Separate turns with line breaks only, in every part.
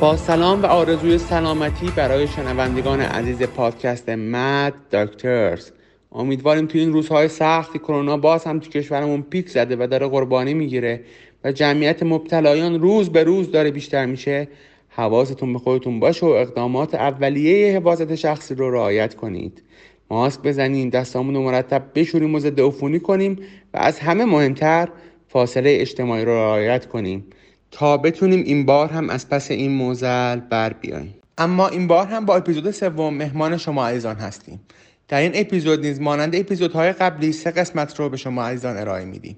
با سلام و آرزوی سلامتی برای شنوندگان عزیز پادکست مد داکترز امیدواریم تو این روزهای سختی کرونا باز هم تو کشورمون پیک زده و داره قربانی می‌گیره و جمعیت مبتلایان روز به روز داره بیشتر میشه. حواستون به خودتون باشه و اقدامات اولیه حفاظت شخصی رو رعایت کنید. ماسک بزنیم دستامون رو مرتب بشوریم و ضد عفونی کنیم و از همه مهمتر فاصله اجتماعی رو رعایت کنیم. تا بتونیم این بار هم از پس این موزل بر بیاییم. اما این بار هم با اپیزود سوم مهمان شما عزیزان هستیم. در این اپیزود نیز مانند اپیزودهای قبلی سه قسمت رو به شما عزیزان ارائه میدیم.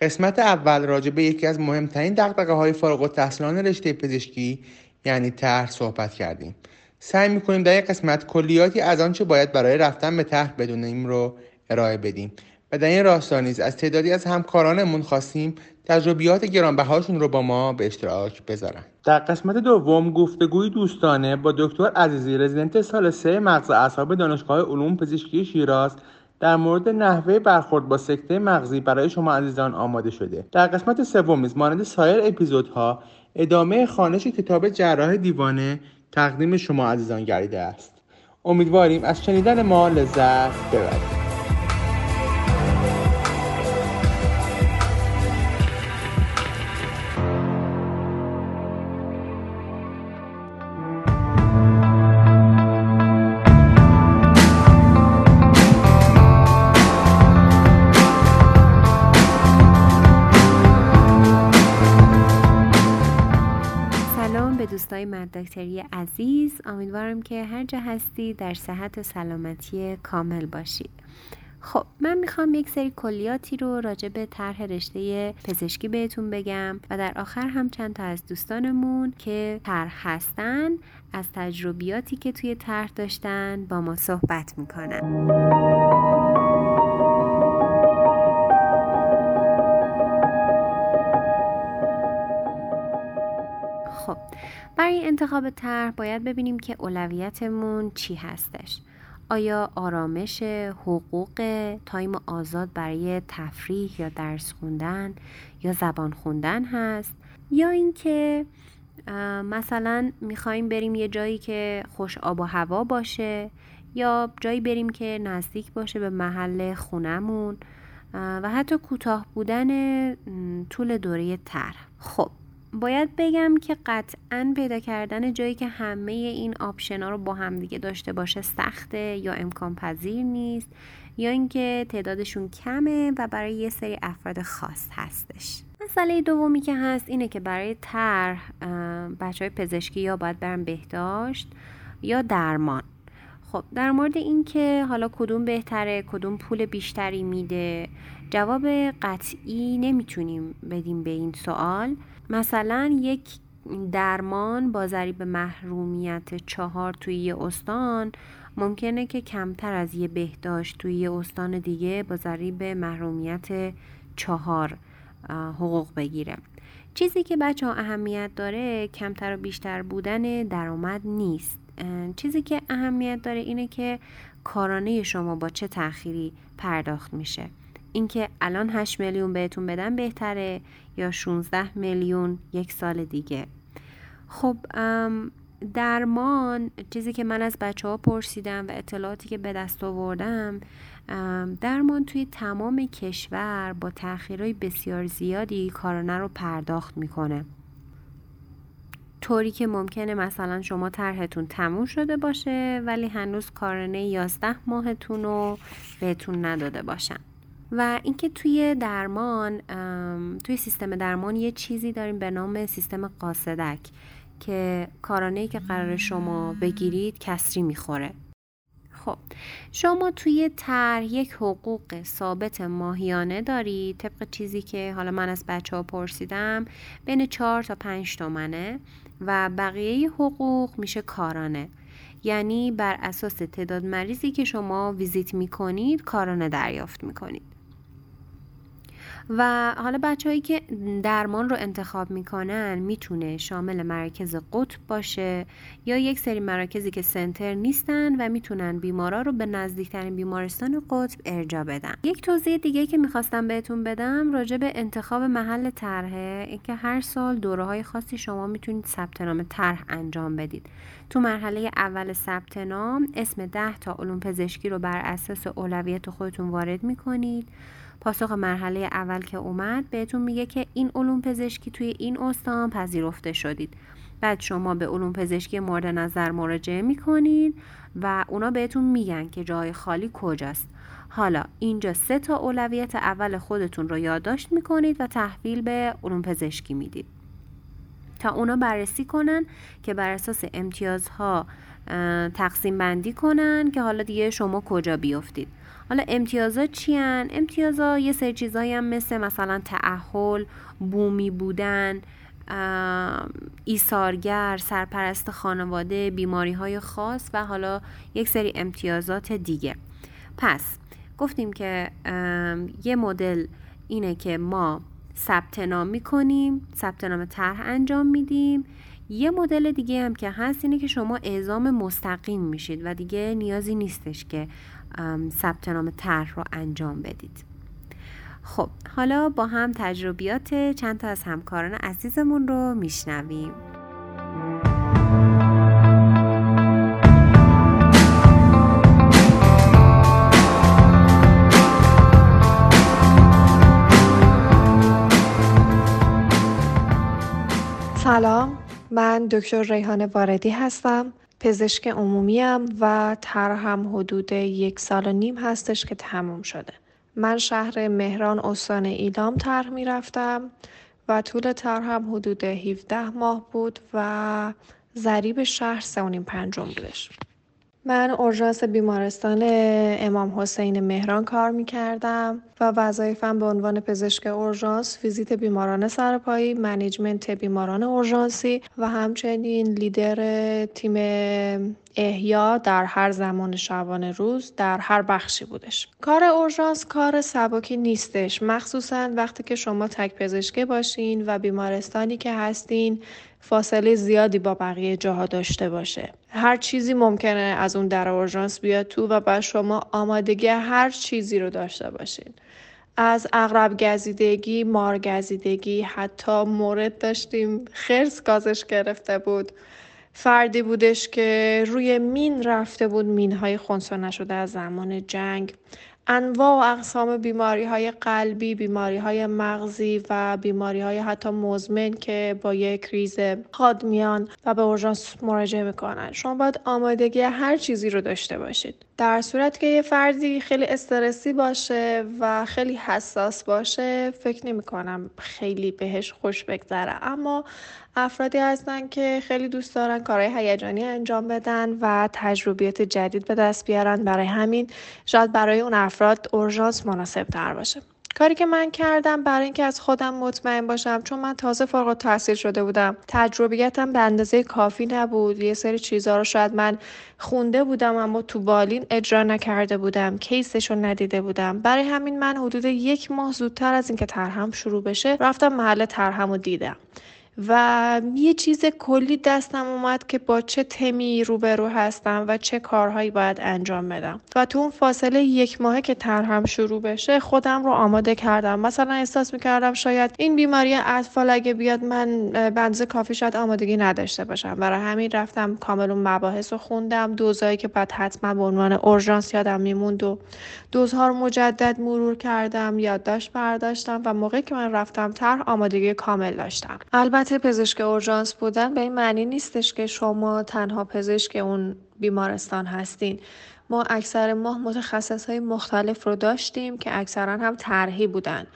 قسمت اول راجع به یکی از مهمترین دقدقه های فارغ التحصیلان رشته پزشکی یعنی طرح صحبت کردیم. سعی می‌کنیم در این قسمت کلیاتی از آنچه باید برای رفتن به طرح بدونیم رو ارائه بدیم. و در این راستا نیز از تعدادی از همکارانمون خواستیم تجربیات گرانبهاشون رو با ما به اشتراک بذارن. در قسمت دوم گفتگوی دوستانه با دکتر عزیزی رزیدنت سال سه مغز اعصاب دانشگاه علوم پزشکی شیراز در مورد نحوه برخورد با سکته مغزی برای شما عزیزان آماده شده. در قسمت سوم نیز مانند سایر اپیزودها ادامه خانش کتاب جراح دیوانه تقدیم شما عزیزان گردیده است. امیدواریم از شنیدن ما لذت ببرید.
مددکتری عزیز امیدوارم که هر جا هستی در صحت و سلامتی کامل باشید خب من می‌خوام یک سری کلیاتی رو راجع به طرح رشته پزشکی بهتون بگم و در آخر هم چند تا از دوستانمون که طرح هستن از تجربیاتی که توی طرح داشتن با ما صحبت می‌کنن. خب برای انتخاب طرح باید ببینیم که اولویتمون چی هستش. آیا آرامش حقوق تایم آزاد برای تفریح یا درس خوندن یا زبان خوندن هست؟ یا اینکه مثلا می‌خوایم بریم یه جایی که خوش آب و هوا باشه یا جایی بریم که نزدیک باشه به محل خونمون و حتی کوتاه بودن طول دوره طرح. خب باید بگم که قطعا پیدا کردن جایی که همه این آپشنا رو با هم دیگه داشته باشه سخته یا امکان پذیر نیست یا اینکه تعدادشون کمه و برای یه سری افراد خاص هستش. مسئله دومی که هست اینه که برای طرح بچه های پزشکی یا باید برن بهداشت یا درمان. خب در مورد اینکه حالا کدوم بهتره کدوم پول بیشتری میده جواب قطعی نمی‌تونیم بدیم به این سوال. مثلا یک درمان با ضریب محرومیت چهار توی یه استان ممکنه که کمتر از یه بهداشت توی یه استان دیگه با ضریب محرومیت چهار حقوق بگیره. چیزی که بچه ها اهمیت داره کمتر و بیشتر بودن درآمد نیست. چیزی که اهمیت داره اینه که کارانه شما با چه تأخیری پرداخت میشه. اینکه الان 8 میلیون بهتون بدن بهتره یا 16 میلیون یک سال دیگه. خب درمان چیزی که من از بچه ها پرسیدم و اطلاعاتی که به دست آوردم درمان توی تمام کشور با تأخیرهای بسیار زیادی کارانه رو پرداخت می‌کنه. طوری که ممکنه مثلا شما طرحتون تموم شده باشه ولی هنوز کارانه 11 ماهتون رو بهتون نداده باشن. و اینکه توی درمان توی سیستم درمان یه چیزی داریم به نام سیستم قاصدک که کارانه که قرار شما بگیرید کسری می‌خوره. خب شما توی تر یک حقوق ثابت ماهیانه دارید طبق چیزی که حالا من از بچه ها پرسیدم بین 4 تا 5 تومنه و بقیه حقوق میشه کارانه. یعنی بر اساس تعداد مریضی که شما ویزیت می‌کنید کارانه دریافت می‌کنید. و حالا بچههایی که درمان رو انتخاب می‌کنن می‌تونه شامل مراکز قطب باشه یا یک سری مراکزی که سنتر نیستن و می‌تونن بیمارا رو به نزدیکترین بیمارستان قطب ارجا بدن. یک توضیح دیگه که می‌خواستم بهتون بدم راجع به انتخاب محل طرحه اینکه هر سال دوره های خاصی شما می‌تونید ثبت نام طرح انجام بدید. تو مرحله اول ثبت نام اسم ده تا علوم پزشکی رو بر اساس اولویت خودتون وارد می‌کنید. پاسخ مرحله اول که اومد بهتون میگه که این علوم پزشکی توی این استان پذیرفته شدید. بعد شما به علوم پزشکی مورد نظر مراجعه می‌کنید و اونا بهتون میگن که جای خالی کجاست. حالا اینجا سه تا اولویت اول خودتون رو یادداشت می‌کنید و تحویل به علوم پزشکی می‌دید. تا اونا بررسی کنن که بر اساس امتیازها تقسیم بندی کنن که حالا دیگه شما کجا بیفتید. حالا امتیازات چی هن؟ امتیازا یه سری چیزایی هم مثل مثلا تعهل بومی بودن ایثارگر سرپرست خانواده بیماری های خاص و حالا یک سری امتیازات دیگه پس گفتیم که یه مدل اینه که ما ثبت نام می‌کنیم ثبت نام طرح انجام میدیم یه مدل دیگه هم که هست اینه که شما اعزام مستقیم میشید و دیگه نیازی نیستش که ثبت نام طرح رو انجام بدید. خب حالا با هم تجربیات چند تا از همکاران عزیزمون رو میشنویم.
سلام من دکتر ریحان واردی هستم. پزشک عمومیم و طرحم حدود یک سال و نیم هستش که تموم شده. من شهر مهران استان ایلام طرح می‌رفتم و طول طرحم حدود 17 ماه بود و ضریب شهر سه و نیم پنجم بودش. من اورژانس بیمارستان امام حسین مهران کار می کردم و وظایفم به عنوان پزشک اورژانس ویزیت بیماران سرپایی، management بیماران اورژانسی و همچنین لیدر تیم احیا در هر زمان شبانه روز در هر بخشی بودش. کار اورژانس کار سبکی نیستش مخصوصا وقتی که شما تک پزشکه باشین و بیمارستانی که هستین فاصله زیادی با بقیه جاها داشته باشه. هر چیزی ممکنه از اون در اورژانس بیاد تو و بعد شما آمادگی هر چیزی رو داشته باشین. از اغرب گزیدگی، مار گزیدگی، حتی مورد داشتیم. خرس گازش گرفته بود. فردی بودش که روی مین رفته بود. مین های نشده از زمان جنگ. انواع و اقسام بیماری های قلبی، بیماری های مغزی و بیماری های حتی مزمن که با یک ریز خاد میان و به اورژانس مراجعه می‌کنن. شما باید آمادگی هر چیزی رو داشته باشید. در صورت که یه فردی خیلی استرسی باشه و خیلی حساس باشه فکر نمی کنم خیلی بهش خوش بگذره. اما افرادی هستن که خیلی دوست دارن کارهای هیجانی انجام بدن و تجربیات جدید به دست بیارن. برای همین شاید برای اون افراد اورژانس مناسب تر باشه. کاری که من کردم برای اینکه از خودم مطمئن باشم چون من تازه فارغ التحصیل شده بودم تجربیتم به اندازه کافی نبود. یه سری چیزها رو شاید من خونده بودم اما تو بالین اجرا نکرده بودم کیسش رو ندیده بودم. برای همین من حدود یک ماه زودتر از اینکه ترهم شروع بشه رفتم محل ترهم رو دیدم. و یه چیز کلی دستم اومد که با چه تمی روبرو هستم و چه کارهایی باید انجام بدم. و تو اون فاصله یک ماهه که ترهم شروع بشه خودم رو آماده کردم. مثلا احساس می‌کردم شاید این بیماری اطفال اگه بیاد من بنزه کافی شاید آمادگی نداشته باشم. برای همین رفتم کامل اون مباحث رو خوندم. دوزایی که بعد حتما به عنوان اورژانس یادم میموند و دوزها رو مجدد مرور کردم یادداشت برداشتم و موقعی که من رفتم طرح آمادگی کامل داشتم. البته البته پزشک اورژانس بودن به این معنی نیستش که شما تنها پزشک اون بیمارستان هستین. ما اکثر ماه متخصص های مختلف رو داشتیم که اکثرا هم طرحی بودن.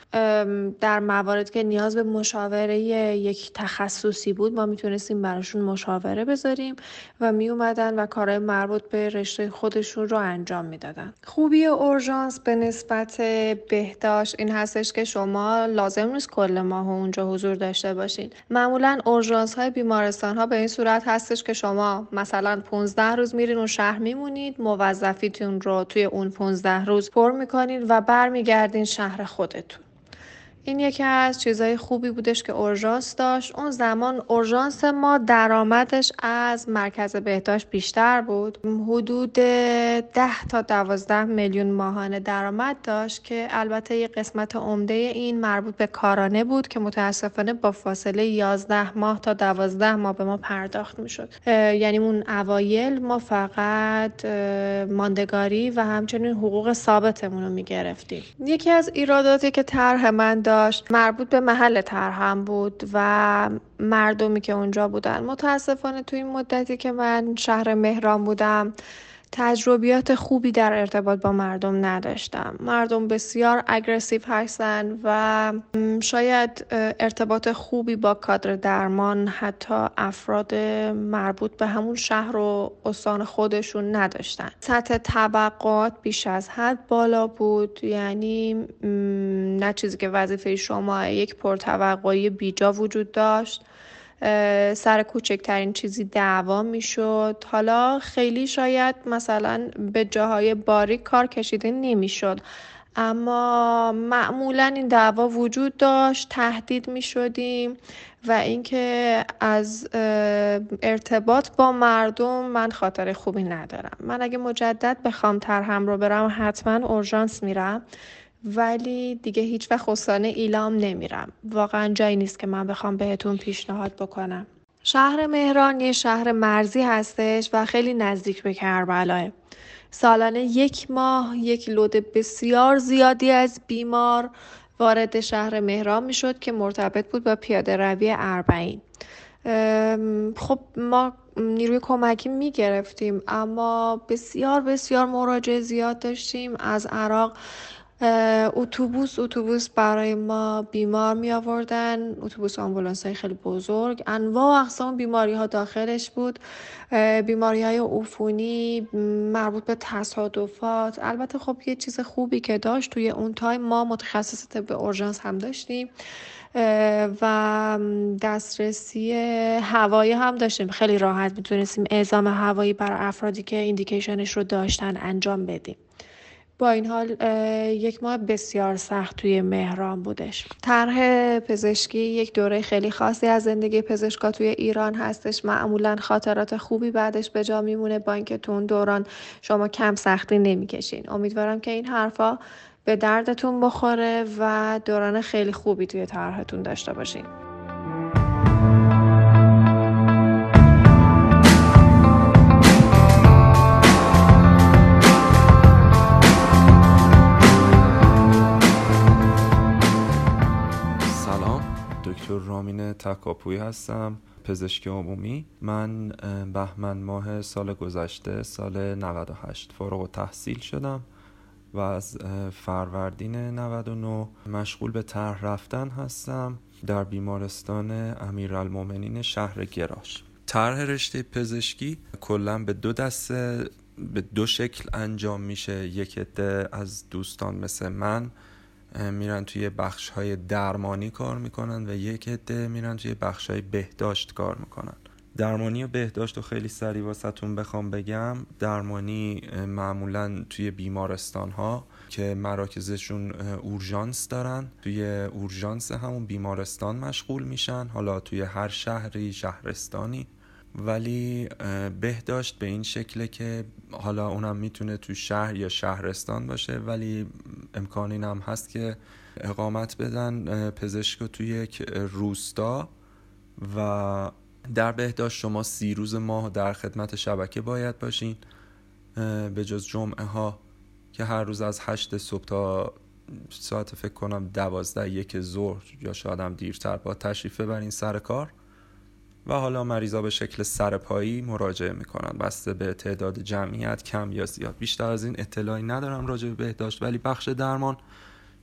در موارد که نیاز به مشاوره یک تخصصی بود ما می‌تونستیم براشون مشاوره بذاریم و می اومدن و کارهای مربوط به رشته خودشون رو انجام می‌دادن. خوبی اورژانس به نسبت بهداشت این هستش که شما لازم نیست کل ماه اونجا حضور داشته باشین. معمولا اورژانس های بیمارستان ها به این صورت هستش که شما مثلا 15 روز میرین و شهر میمونید موظف موظفیتون رو توی اون 15 روز پر می‌کنین و برمیگردین شهر خودتون. این یکی از چیزهای خوبی بودش که اورژانس داشت. اون زمان اورژانس ما درآمدش از مرکز بهداشت بیشتر بود. حدود ده تا دوازده میلیون ماهانه درآمد داشت که البته یه قسمت عمده این مربوط به کارانه بود که متاسفانه با فاصله 11 ماه تا 12 ماه به ما پرداخت می‌شد. یعنی اون اوایل ما فقط ماندگاری و همچنین حقوق ثابتمون رو می‌گرفتیم. یکی از ایراداتی که طرح من داشت. مربوط به محل طرحم بود و مردمی که اونجا بودن. متاسفانه تو این مدتی که من شهر مهران بودم تجربیات خوبی در ارتباط با مردم نداشتم. مردم بسیار اگرسیو هستن و شاید ارتباط خوبی با کادر درمان حتی افراد مربوط به همون شهر و استان خودشون نداشتن. سطح طبقات بیش از حد بالا بود یعنی نه چیزی که وظیفه شما یک پرتوقعی بیجا وجود داشت. سر کوچکترین چیزی دعوا می‌شد. حالا خیلی شاید مثلا به جاهای باریک کار کشیده نمی‌شد. اما معمولا این دعوا وجود داشت تهدید می شدیم و اینکه از ارتباط با مردم من خاطر خوبی ندارم. من اگه مجدد بخوام ترهم رو برم حتما اورژانس میرم. ولی دیگه هیچ وقت خستانه ایلام نمیرم. واقعا جایی نیست که من بخوام بهتون پیشنهاد بکنم. شهر مهران یه شهر مرزی هستش و خیلی نزدیک به کربلاه. سالانه یک ماه یک لود بسیار زیادی از بیمار وارد شهر مهران می‌شد که مرتبط بود با پیاده روی اربعین. خب ما نیروی کمکی می گرفتیم اما بسیار بسیار مراجعه زیاد داشتیم. از عراق اتوبوس اتوبوس برای ما بیمار می آوردن اتوبوس آمبولانس های خیلی بزرگ. انواع اقسام بیماری ها داخلش بود. بیماری های عفونی مربوط به تصادفات. البته خب یه چیز خوبی که داشت توی اون time ما متخصص طب اورژانس هم داشتیم. و دسترسی هوایی هم داشتیم. خیلی راحت می‌تونستیم اعزام هوایی برا افرادی که indication ش رو داشتن انجام بدیم. با این حال یک ماه بسیار سخت توی مهران بودش. طرح پزشکی یک دوره خیلی خاصی از زندگی پزشکا توی ایران هستش. معمولا خاطرات خوبی بعدش به جا میمونه با اینکه تو اون دوران شما کم سختی نمی‌کشین. امیدوارم که این حرفا به دردتون بخوره و دوران خیلی خوبی توی طرحتون داشته باشین.
رامین تکاپوی هستم پزشک عمومی. من بهمن ماه سال گذشته سال 98 فارغ تحصیل شدم و از فروردین 99 مشغول به طرح رفتن هستم در بیمارستان امیرالمومنین شهر گراش. طرح رشته پزشکی کلا به دو دسته به دو شکل انجام میشه. یک عده از دوستان مثل من میرن توی بخش های درمانی کار می‌کنن و یک عده میرن توی بخش های بهداشت کار می‌کنن. درمانی و بهداشت رو خیلی سریع واسهتون بخوام بگم. درمانی معمولا توی بیمارستان ها که مراکزشون اورژانس دارن. توی اورژانس همون بیمارستان مشغول میشن. حالا توی هر شهری شهرستانی. ولی بهداشت به این شکله که حالا اونم می‌تونه تو شهر یا شهرستان باشه ولی امکان این هم هست که اقامت بدن پزشک توی یک روستا و در بهداشت شما سی روز ماه در خدمت شبکه باید باشین به جز جمعه ها که هر روز از هشت صبح تا ساعت فکر کنم دوازده یک ظهر یا شاید هم دیرتر با تشریف ببرین سر کار. و حالا مریضا به شکل سرپایی مراجعه می‌کنن. بسته به تعداد جمعیت کم یا زیاد. بیشتر از این اطلاعی ندارم راجع به بهداشت ولی بخش درمان.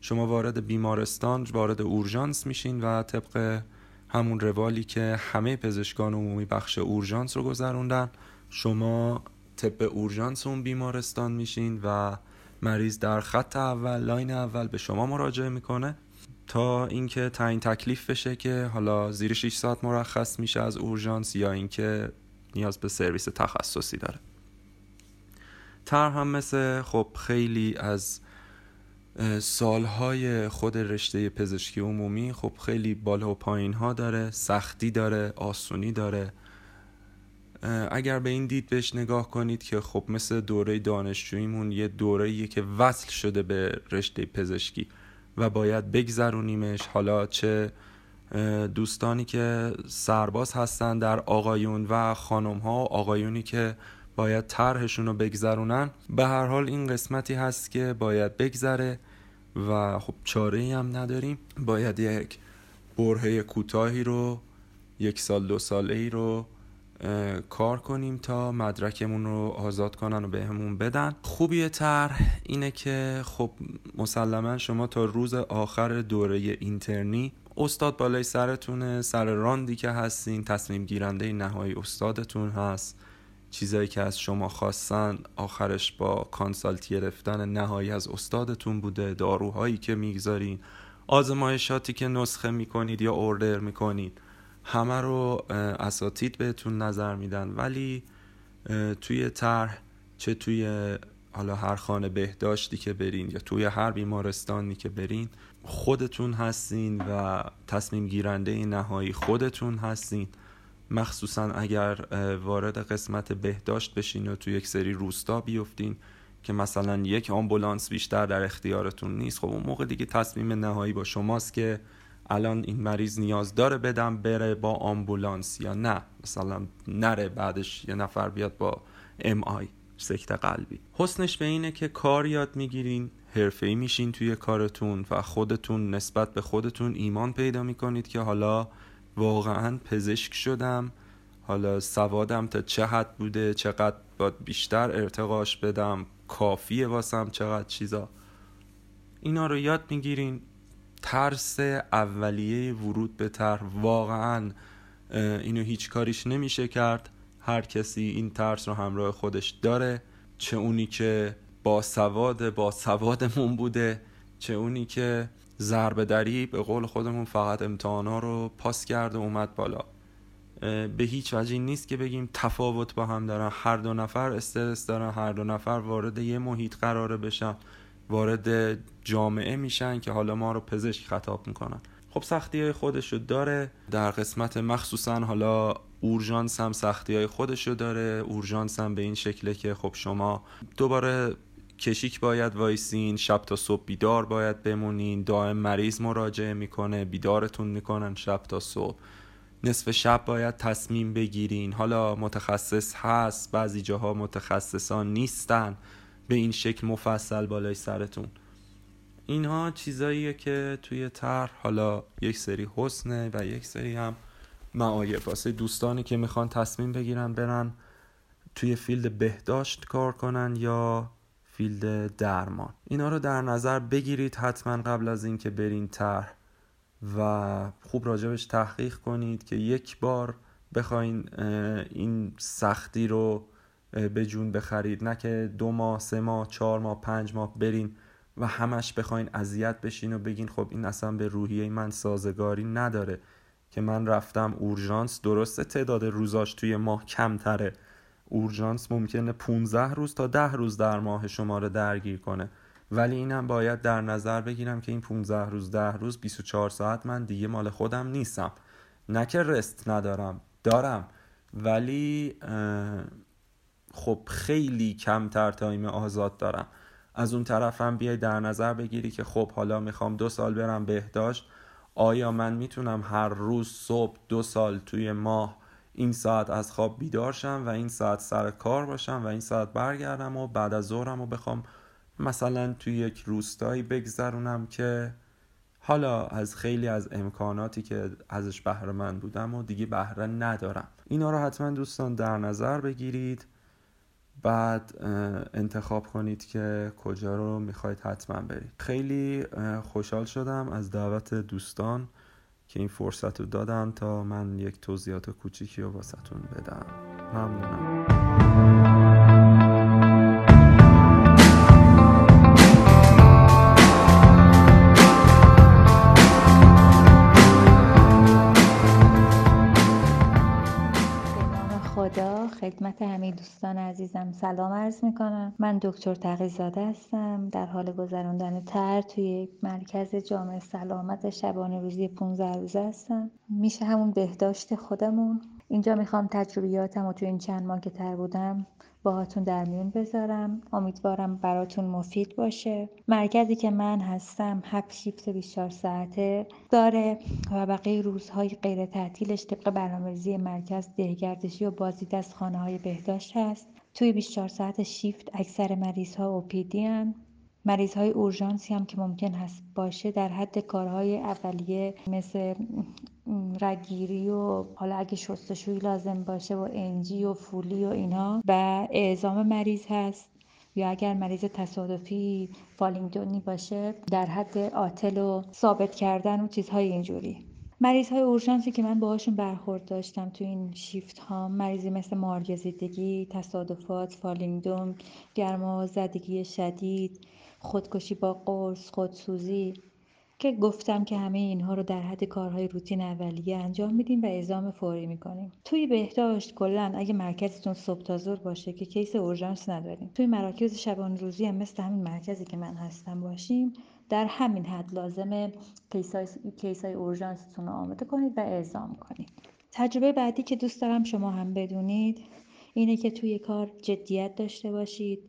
شما وارد بیمارستان وارد اورژانس میشین و طبق همون روالی که همه پزشکان عمومی بخش اورژانس رو گذروندن شما طب اورژانس اون بیمارستان میشین و مریض در خط اول line اول به شما مراجعه می‌کنه. تا اینکه تعیین تکلیف بشه که حالا زیر 6 ساعت مرخص میشه از اورژانس یا اینکه نیاز به سرویس تخصصی داره. تر هم مثل خب خیلی از سالهای خود رشته پزشکی عمومی خب خیلی بالا و پایین ها داره سختی داره آسونی داره. اگر به این دید بهش نگاه کنید که خب مثل دوره دانشجوییمون یه دوره که وصل شده به رشته پزشکی. و باید بگذرونیمش. حالا چه دوستانی که سرباز هستن در آقایون و خانم ها و آقایونی که باید طرحشون رو بگذرونن. به هر حال این قسمتی هست که باید بگذره و خب چاره ای هم نداریم. باید یک برهه کوتاهی رو یک سال دو ساله ای رو کار کنیم تا مدرکمون رو آزاد کنن و بهمون بدن. خوبی طرح اینه که خب مسلما شما تا روز آخر دوره اینترنی استاد بالای سرتونه سر راندی که هستین تصمیم گیرنده نهایی استادتون هست. چیزایی که از شما خواستن آخرش با کانسالت گرفتن نهایی از استادتون بوده. داروهایی که می‌گذارین آزمایشاتی که نسخه می‌کنید یا اوردر می‌کنید. همه رو اساتید بهتون نظر میدن ولی توی طرح چه توی حالا هر خانه بهداشتی که برین یا توی هر بیمارستانی که برین خودتون هستین و تصمیم گیرنده نهایی خودتون هستین. مخصوصا اگر وارد قسمت بهداشت بشین و توی یک سری روستا بیفتین که مثلا یک آمبولانس بیشتر در اختیارتون نیست خب اون موقع دیگه تصمیم نهایی با شماست که الان این مریض نیاز داره بدم بره با آمبولانس یا نه؟ مثلا نره بعدش یه نفر بیاد با ام آی سکت قلبی. حسنش به اینه که کار یاد می‌گیرین حرفه‌ای میشین توی کارتون و خودتون نسبت به خودتون ایمان پیدا می‌کنید که حالا واقعا پزشک شدم. حالا سوادم تا چه حد بوده؟ چقدر باید بیشتر ارتقاش بدم؟ کافیه واسم چقدر چیزا؟ اینا رو یاد می‌گیرین. ترس اولیه ورود به تر واقعا اینو هیچ کاریش نمیشه کرد. هر کسی این ترس رو همراه خودش داره. چه اونی که با سواد با سوادمون بوده چه اونی که ضربه دری به قول خودمون فقط امتحانا رو پاس کرده اومد بالا. به هیچ وجه نیست که بگیم تفاوت با هم دارن. هر دو نفر استرس دارن هر دو نفر وارد یه محیط قراره بشن. وارد جامعه میشن که حالا ما رو پزشک خطاب می‌کنن. خب سختی های خودشو داره. در قسمت مخصوصا حالا اورژانس هم سختی های خودشو داره. اورژانس هم به این شکله که خب شما دوباره کشیک باید وایسین شب تا صبح بیدار باید بمونین دائم مریض مراجعه می‌کنه بیدارتون می‌کنن شب تا صبح. نصف شب باید تصمیم بگیرین. حالا متخصص هست بعضی جاها متخصصان نیستن. به این شکل مفصل بالای سرتون. اینها چیزاییه که توی طرح حالا یک سری حسنه و یک سری هم معایب. واسه دوستانی که می‌خوان تصمیم بگیرن برن توی field بهداشت کار کنن یا field درمان. اینا رو در نظر بگیرید حتما قبل از اینکه برین طرح و خوب راجبش تحقیق کنید که یک بار بخواین این سختی رو به جون بخرید. نه که دو ماه سه ماه چهار ماه پنج ماه برین و همش بخواین اذیت بشین و بگین خب این اصلا به روحیه من سازگاری نداره که من رفتم اورژانس. درسته تعداد روزاش توی ماه کمتره. اورژانس ممکنه 15 روز تا 10 روز در ماه شما رو درگیر کنه. ولی اینم باید در نظر بگیرم که این 15 روز 10 روز 24 ساعت من دیگه مال خودم نیستم. نه که rest ندارم دارم. ولی خب خیلی کمتر time آزاد دارم. از اون طرفم بیای در نظر بگیری که خب حالا می‌خوام دو سال برم بهداشت. آیا من می‌تونم هر روز صبح دو سال توی ماه این ساعت از خواب بیدار شم و این ساعت سر کار باشم و این ساعت برگردم و بعد از ظهرم و بخوام مثلا توی یک روستایی بگذرونم که حالا از خیلی از امکاناتی که ازش بهره من بودم و دیگه بهره ندارم. اینا رو حتما دوستان در نظر بگیرید. بعد انتخاب کنید که کجا رو می‌خواید حتما برید. خیلی خوشحال شدم از دعوت دوستان که این فرصت رو دادن تا من یک توضیحات کوچیکی رو واسهتون بدم. ممنونم.
خدمت همه دوستان عزیز عزیزم. سلام عرض می‌کنم. من دکتر تقیزاده هستم. در حال گذراندن تر توی مرکز جامعه سلامت شبانه روزی 15 روزه هستم. میشه همون بهداشت خودمون. اینجا می‌خوام تجربیاتم و تو این چند ماه که تر بودم باهاتون در میون بذارم. امیدوارم براتون مفید باشه. مرکزی که من هستم هفت شیفت 24 ساعته داره و بقیه روزهای غیر تعطیلش طبق برنامه‌ریزی مرکز دهگردشی و بازدید از خانه های بهداشت هست. توی 24 ساعت شیفت اکثر مریض ها اوپیدی. مریض های اورژانسی هم که ممکن هست باشه در حد کارهای اولیه مثل رگگیری و حالا اگه شستشویی لازم باشه و انجی و فولی و اینها و اعزام مریض هست یا اگر مریض تصادفی فالینگدونی باشه در حد آتل و ثابت کردن و چیزهای اینجوری. مریض های اورژانسی که من باهاشون برخورد داشتم تو این شیفت ها مریضی مثل مارگزیدگی، تصادفات، فالینگدون، گرما زدگی شدید، خودکشی با قرص، خودسوزی که گفتم که همه اینها رو در حد کارهای روتین اولیه انجام میدیم و اعزام فوری می‌کنیم. توی بهداشت کلا اگه مرکزتون صبح تا ظهر باشه که case اورژانس نداریم. توی مراکز شبان روزی هم مثل همین مرکزی که من هستم باشیم در همین حد لازمه case های اورژانستون رو آماده کنید و اعزام کنید. تجربه بعدی که دوست دارم شما هم بدونید اینه که توی کار جدیت داشته باشید.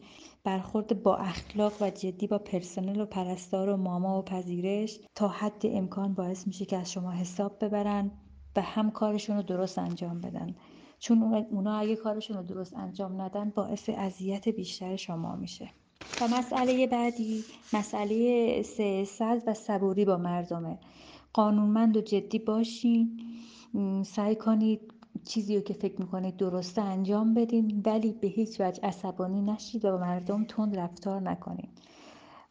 برخورد با اخلاق و جدی با پرسنل و پرستار و ماما و پذیرش تا حد امکان باعث میشه که از شما حساب ببرن و هم کارشون رو درست انجام بدن. چون اونا اگه کارشون رو درست انجام ندن باعث اذیت بیشتر شما میشه. و مسئله بعدی مسئله سیاست و صبوری با مردمه. قانونمند و جدی باشین. سعی کنید چیزی رو که فکر می‌کنید درسته انجام بدین ولی به هیچ وجه عصبانی نشید و با مردم تند رفتار نکنید.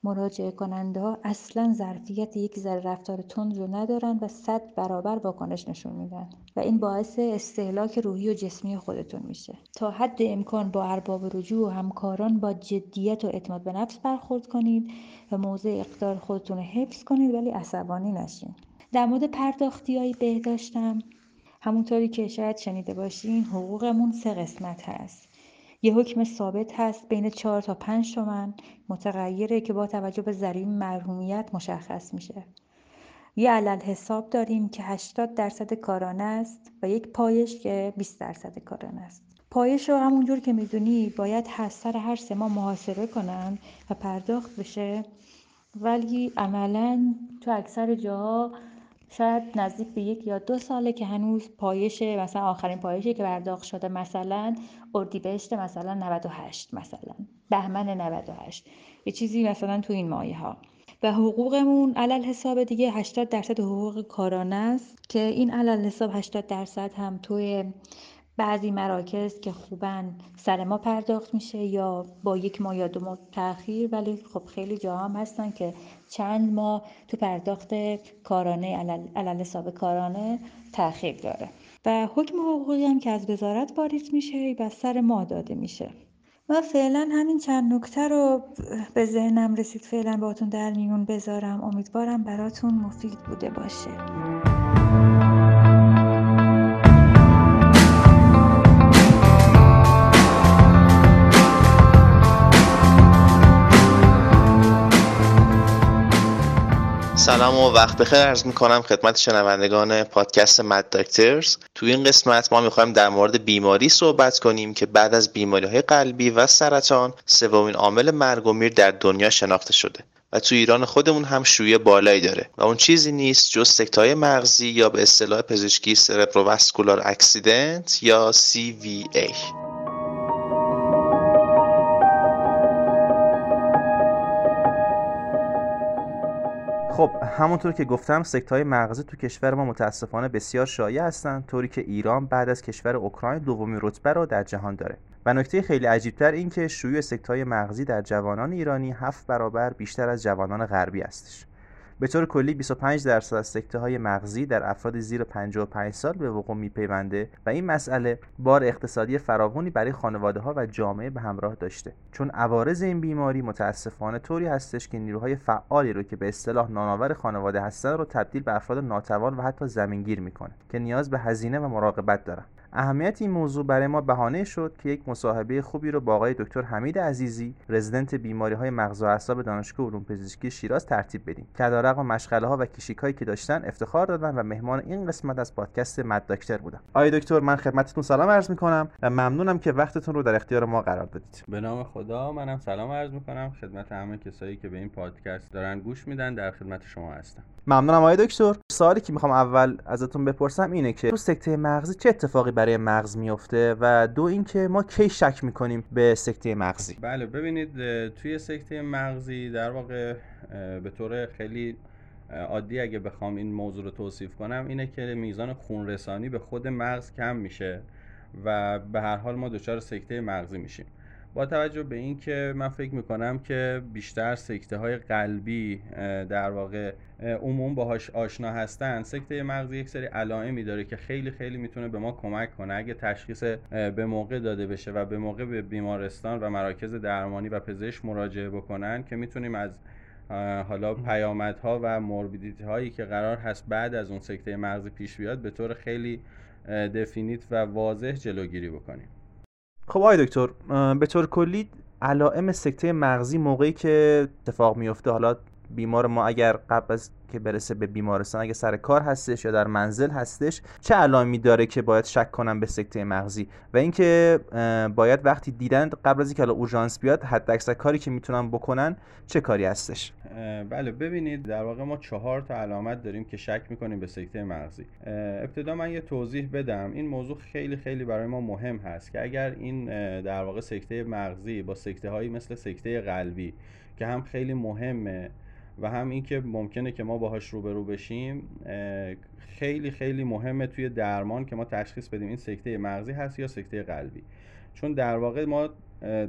مراجعه کننده ها اصلا ظرفیت یک ذره رفتار تند رو ندارن و صد برابر واکنش نشون میدن و این باعث استهلاک روحی و جسمی خودتون میشه. تا حد امکان با ارباب رجوع و همکاران با جدیت و اعتماد به نفس برخورد کنید و موضع اقدار خودتون رو حفظ کنید ولی عصبانی نشین. در مورد پرداختی های بهداشتم همونطوری که شاید شنیده باشین حقوقمون سه قسمت هست. یه حکم ثابت هست بین چهار تا پنج تومن متغیره که با توجه به ضریب مرحومیت مشخص میشه. یه علل حساب داریم که 80 درصد کارانه است و یک پایش که 20 درصد کارانه است. پایش رو همونجور که می‌دونی باید سر هر سه ماه محاسبه کنن و پرداخت بشه. ولی عملا تو اکثر جاها شاید نزدیک به یک یا دو ساله که هنوز پایش مثلا آخرین پایشی که پرداخت شده مثلا اردیبهشت مثلا 98 مثلا بهمن 98 یه چیزی مثلا تو این مایه ها و حقوقمون علل حساب دیگه 80 درصد حقوق کارانه است که این علل حساب 80 درصد هم توی بعضی مراکز که خوبن سر ما پرداخت میشه یا با یک ماه یا دو ماه تاخیر. ولی خب خیلی جاها هم هستن که چند ماه تو پرداخت کارانه علل حساب کارانه تاخیر داره. و حکم حقوقی هم که از وزارت واریز میشه و سر ما داده میشه. و فعلا همین چند نکته رو به ذهنم رسید. فعلا باتون در میون بذارم. امیدوارم براتون مفید بوده باشه.
سلام و وقت بخیر. عرض می‌کنم خدمت شنوندگان پادکست مد داکترز تو این قسمت ما می‌خوایم در مورد بیماری صحبت کنیم که بعد از بیماری های قلبی و سرطان سومین عامل مرگ و میر در دنیا شناخته شده و تو ایران خودمون هم شویه بالایی داره و اون چیزی نیست جز سکتای مغزی یا به اصطلاح پزشکی سربروواسکولار اکسیدنت یا CVA
خب همونطور که گفتم سکت های مغزی تو کشور ما متاسفانه بسیار شایع هستند طوری که ایران بعد از کشور اوکراین دومین رتبه رو در جهان داره. و نکته خیلی عجیبتر این که شیوع سکت های مغزی در جوانان ایرانی هفت برابر بیشتر از جوانان غربی هستش. به طور کلی 25 درصد از سکته های مغزی در افراد زیر 55 سال به وقوع میپیونده و این مسئله بار اقتصادی فراوانی برای خانواده ها و جامعه به همراه داشته. چون عوارض این بیماری متاسفانه طوری هستش که نیروهای فعالی رو که به اصطلاح نانآور خانواده هستن رو تبدیل به افراد ناتوان و حتی زمینگیر می‌کنه که نیاز به هزینه و مراقبت دارن.
اهمیت این موضوع برای ما بهانه شد که یک مصاحبه خوبی رو با آقای دکتر حمید عزیزی رزیدنت بیماری های مغز و اعصاب دانشگاه علوم پزشکی شیراز ترتیب بدیم در رغم مشغله ها و کشیک هایی که داشتن افتخار دادن و مهمان این قسمت از پادکست مد دکتر بودن. آقای دکتر من خدمتتون سلام عرض می‌کنم و ممنونم که وقتتون رو در اختیار ما قرار دادید.
به نام خدا منم سلام عرض می‌کنم. خدمت همه کسایی که به این پادکست دارن گوش میدن در خدمت شما هستم.
ممنونم آقای دکتر. سوالی که می‌خوام اول ازتون بپرسم اینه که تو سکته مغزی چه اتفاقی برای مغز میفته و دو اینکه ما کی شک می‌کنیم به سکته مغزی؟
بله ببینید توی سکته مغزی در واقع به طور خیلی عادی اگه بخوام این موضوع رو توصیف کنم اینه که میزان خون رسانی به خود مغز کم میشه و به هر حال ما دچار سکته مغزی میشیم. با توجه به اینکه من فکر می‌کنم که بیشتر سکته های قلبی در واقع عموم باهاش آشنا هستن سکته مغزی یک سری علائمی داره که خیلی خیلی می‌تونه به ما کمک کنه. اگه تشخیص به موقع داده بشه و به موقع به بیمارستان و مراکز درمانی و پزشک مراجعه بکنن که می‌تونیم از حالا پیامدها و موربیدیتی هایی که قرار هست بعد از اون سکته مغزی پیش بیاد به طور خیلی دفینیت و واضح جلوگیری بکنیم.
خب آقای دکتر به طور کلی علائم سکته مغزی موقعی که اتفاق میفته حالا بیمار ما اگر قبل از که برسه به بیمارستان. اگه سر کار هستش یا در منزل هستش چه علائمی داره که باید شک کنم به سکته مغزی؟ و اینکه باید وقتی دیدن قبل از اینکه اورژانس بیاد حد اکثر کاری که می‌تونن بکنن چه کاری هستش؟
بله ببینید در واقع ما چهار تا علامت داریم که شک می‌کنیم به سکته مغزی. ابتدا من یه توضیح بدم. این موضوع خیلی خیلی برای ما مهم هست که اگر این در واقع سکته مغزی با سکته هایی مثل سکته قلبی که هم خیلی مهمه و هم اینکه ممکنه که ما باهاش روبرو بشیم خیلی خیلی مهمه توی درمان که ما تشخیص بدیم این سکته مغزی هست یا سکته قلبی. چون در واقع ما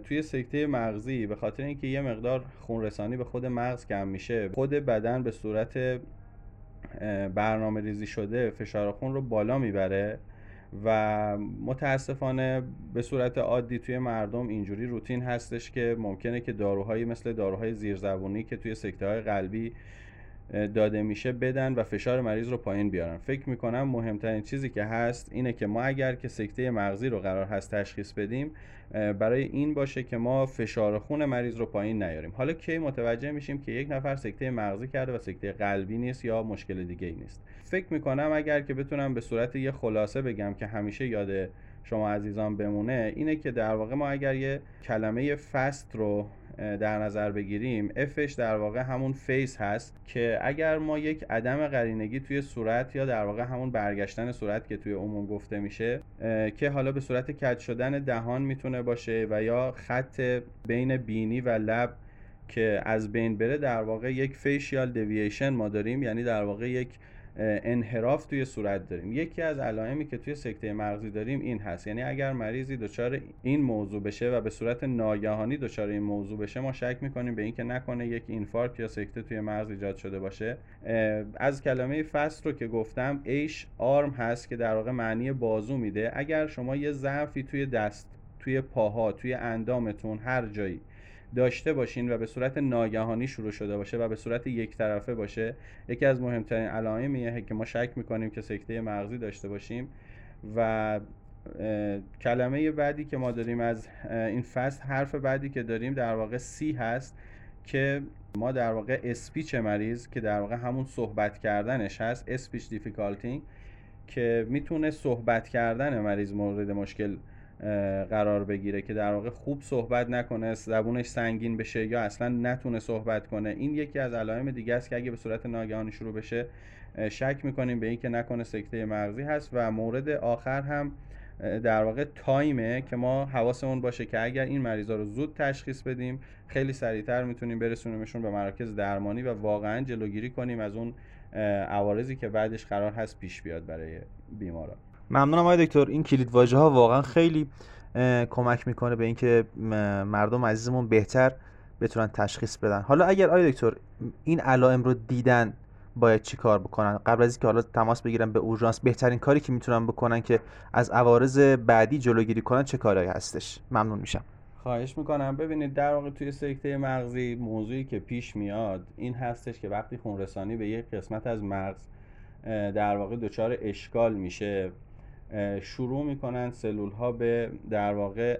توی سکته مغزی به خاطر اینکه یه مقدار خون رسانی به خود مغز کم میشه خود بدن به صورت برنامه ریزی شده فشار خون رو بالا می‌بره. و متاسفانه به صورت عادی توی مردم اینجوری روتین هستش که ممکنه که داروهایی مثل داروهای زیرزبونی که توی سکته های قلبی داده میشه بدن و فشار مریض رو پایین بیارن. فکر می‌کنم مهمترین چیزی که هست اینه که ما اگر که سکته مغزی رو قرار هست تشخیص بدیم برای این باشه که ما فشار خون مریض رو پایین نیاریم. حالا کی متوجه میشیم که یک نفر سکته مغزی کرده و سکته قلبی نیست یا مشکل دیگه ای نیست. فکر می‌کنم اگر که بتونم به صورت یه خلاصه بگم که همیشه یاد شما عزیزان بمونه اینه که در واقع ما اگر یه کلمه فست رو در نظر بگیریم F ش در واقع همون face هست که اگر ما یک عدم قرینگی توی صورت یا در واقع همون برگشتن صورت که توی عموم گفته میشه که حالا به صورت کج شدن دهان می‌تونه باشه و یا خط بین بینی و لب که از بین بره در واقع یک facial deviation ما داریم یعنی در واقع یک انحراف توی صورت داریم. یکی از علائمی که توی سکته مغزی داریم این هست. یعنی اگر مریضی دچار این موضوع بشه و به صورت ناگهانی دچار این موضوع بشه ما شک می‌کنیم به اینکه نکنه یک infarct یا سکته توی مغز ایجاد شده باشه. از کلمه فست رو که گفتم ایش آرم هست که در واقع معنی بازو میده. اگر شما یه ضعفی توی دست توی پاها توی اندامتون هر جایی داشته باشین و به صورت ناگهانی شروع شده باشه و به صورت یک طرفه باشه یکی از مهمترین علائمیه که ما شک می‌کنیم که سکته مغزی داشته باشیم و کلمه بعدی که ما داریم از این فصل حرف بعدی که داریم در واقع سی هست که ما در واقع اسپیچ مریض که در واقع همون صحبت کردنش هست اسپیچ دیفیکالتی که می‌تونه صحبت کردن مریض مورد مشکل قرار بگیره که در واقع خوب صحبت نکنه زبونش سنگین بشه یا اصلا نتونه صحبت کنه. این یکی از علائم دیگه است که اگه به صورت ناگهانی شروع بشه شک می‌کنیم به اینکه نکنه سکته مغزی هست و مورد آخر هم در واقع تایمه که ما حواسمون باشه که اگر این مریضا رو زود تشخیص بدیم خیلی سریعتر می‌تونیم برسونیمشون به مراکز درمانی و واقعا جلوگیری کنیم از اون عوارضی که بعدش قرار هست پیش بیاد برای بیماران
ممنونم آقای دکتر. این کلید واژه ها واقعا خیلی کمک می‌کنه به اینکه مردم عزیزمون بهتر بتونن تشخیص بدن. حالا اگر آقای دکتر این علائم رو دیدن باید چی کار بکنن؟ قبل از اینکه حالا تماس بگیرن به اورژانس بهترین کاری که می‌تونن بکنن که از عوارض بعدی جلوگیری کنن چه کارهایی هستش؟ ممنون میشم.
خواهش می‌کنم. ببینید در واقع توی سکته مغزی موضوعی که پیش میاد این هستش که وقتی خونرسانی به یک قسمت از مغز در واقع دچار اشکال میشه شروع می‌کنن سلول ها به در واقع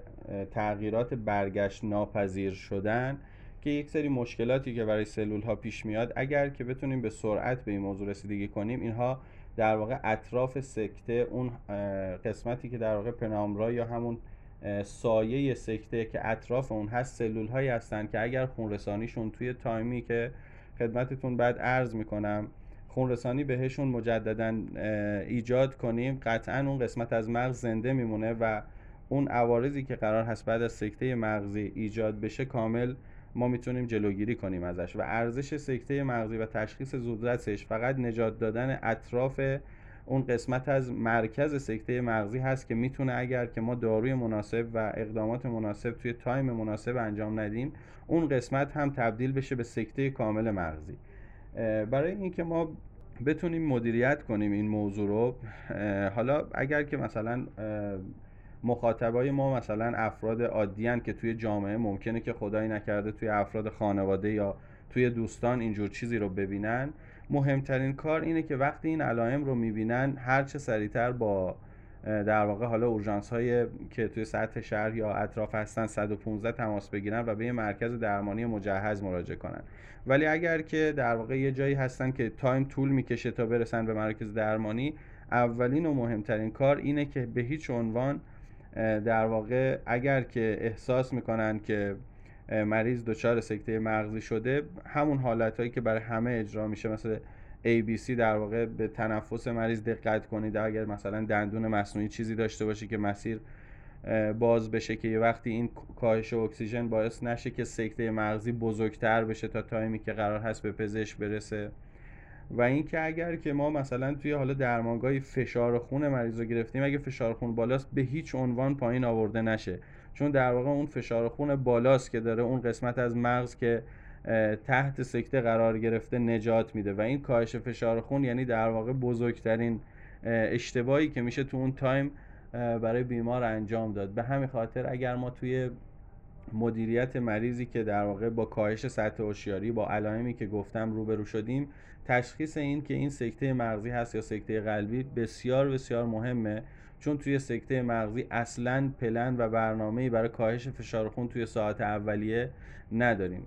تغییرات برگشت ناپذیر شدن که یک سری مشکلاتی که برای سلول ها پیش میاد اگر که بتونیم به سرعت به این موضوع رسیدگی کنیم اینها در واقع اطراف سکته اون قسمتی که در واقع پنامرا یا همون سایه سکته که اطراف اون هست سلول هایی هستن که اگر خونرسانیشون توی تایمی که خدمتتون بعد عرض می‌کنم خونرسانی بهشون مجددا ایجاد کنیم قطعا اون قسمت از مغز زنده میمونه و اون عوارضی که قرار هست بعد از سکته مغزی ایجاد بشه کامل ما می‌تونیم جلوگیری کنیم ازش و ارزش سکته مغزی و تشخیص زودرسش فقط نجات دادن اطراف اون قسمت از مرکز سکته مغزی هست که می‌تونه اگر که ما داروی مناسب و اقدامات مناسب توی تایم مناسب انجام ندیم اون قسمت هم تبدیل بشه به سکته کامل مغزی. برای اینکه ما بتونیم مدیریت کنیم این موضوع رو حالا اگر که مثلا مخاطبای ما مثلا افراد عادی که توی جامعه ممکنه که خدایی نکرده توی افراد خانواده یا توی دوستان اینجور چیزی رو ببینن مهمترین کار اینه که وقتی این علائم رو می‌بینن هر چه سریعتر با در واقع حالا اورژانس های که توی سطح شهر یا اطراف هستن 115 تماس بگیرن و به یه مرکز درمانی مجهز مراجعه کنن. ولی اگر که در واقع یه جایی هستن که تایم طول می‌کشه تا برسن به مرکز درمانی اولین و مهمترین کار اینه که به هیچ عنوان در واقع اگر که احساس می‌کنن که مریض دچار سکته مغزی شده همون حالت هایی که برای همه اجرا میشه مثل ABC در واقع به تنفس مریض دقت کنید. اگر مثلا دندون مصنوعی چیزی داشته باشه که مسیر باز بشه که یه وقتی این کاهش اکسیژن باعث نشه که سکته مغزی بزرگتر بشه تا تایمی که قرار هست به پزشک برسه. و اینکه اگر که ما مثلا توی حالا درمانگاهی فشار خون مریض رو گرفتیم اگه فشار خون بالاست به هیچ عنوان پایین آورده نشه. چون در واقع اون فشار خون بالاست که داره اون قسمت از مغز که تحت سکته قرار گرفته نجات میده و این کاهش فشار خون یعنی در واقع بزرگترین اشتباهی که میشه تو اون تایم برای بیمار انجام داد. به همین خاطر اگر ما توی مدیریت مریضی که در واقع با کاهش سطح هوشیاری با علائمی که گفتم روبرو شدیم تشخیص این که این سکته مغزی هست یا سکته قلبی بسیار بسیار مهمه. چون توی سکته مغزی اصلا پلن و برنامه‌ای برای کاهش فشار خون توی ساعت اولیه نداریم.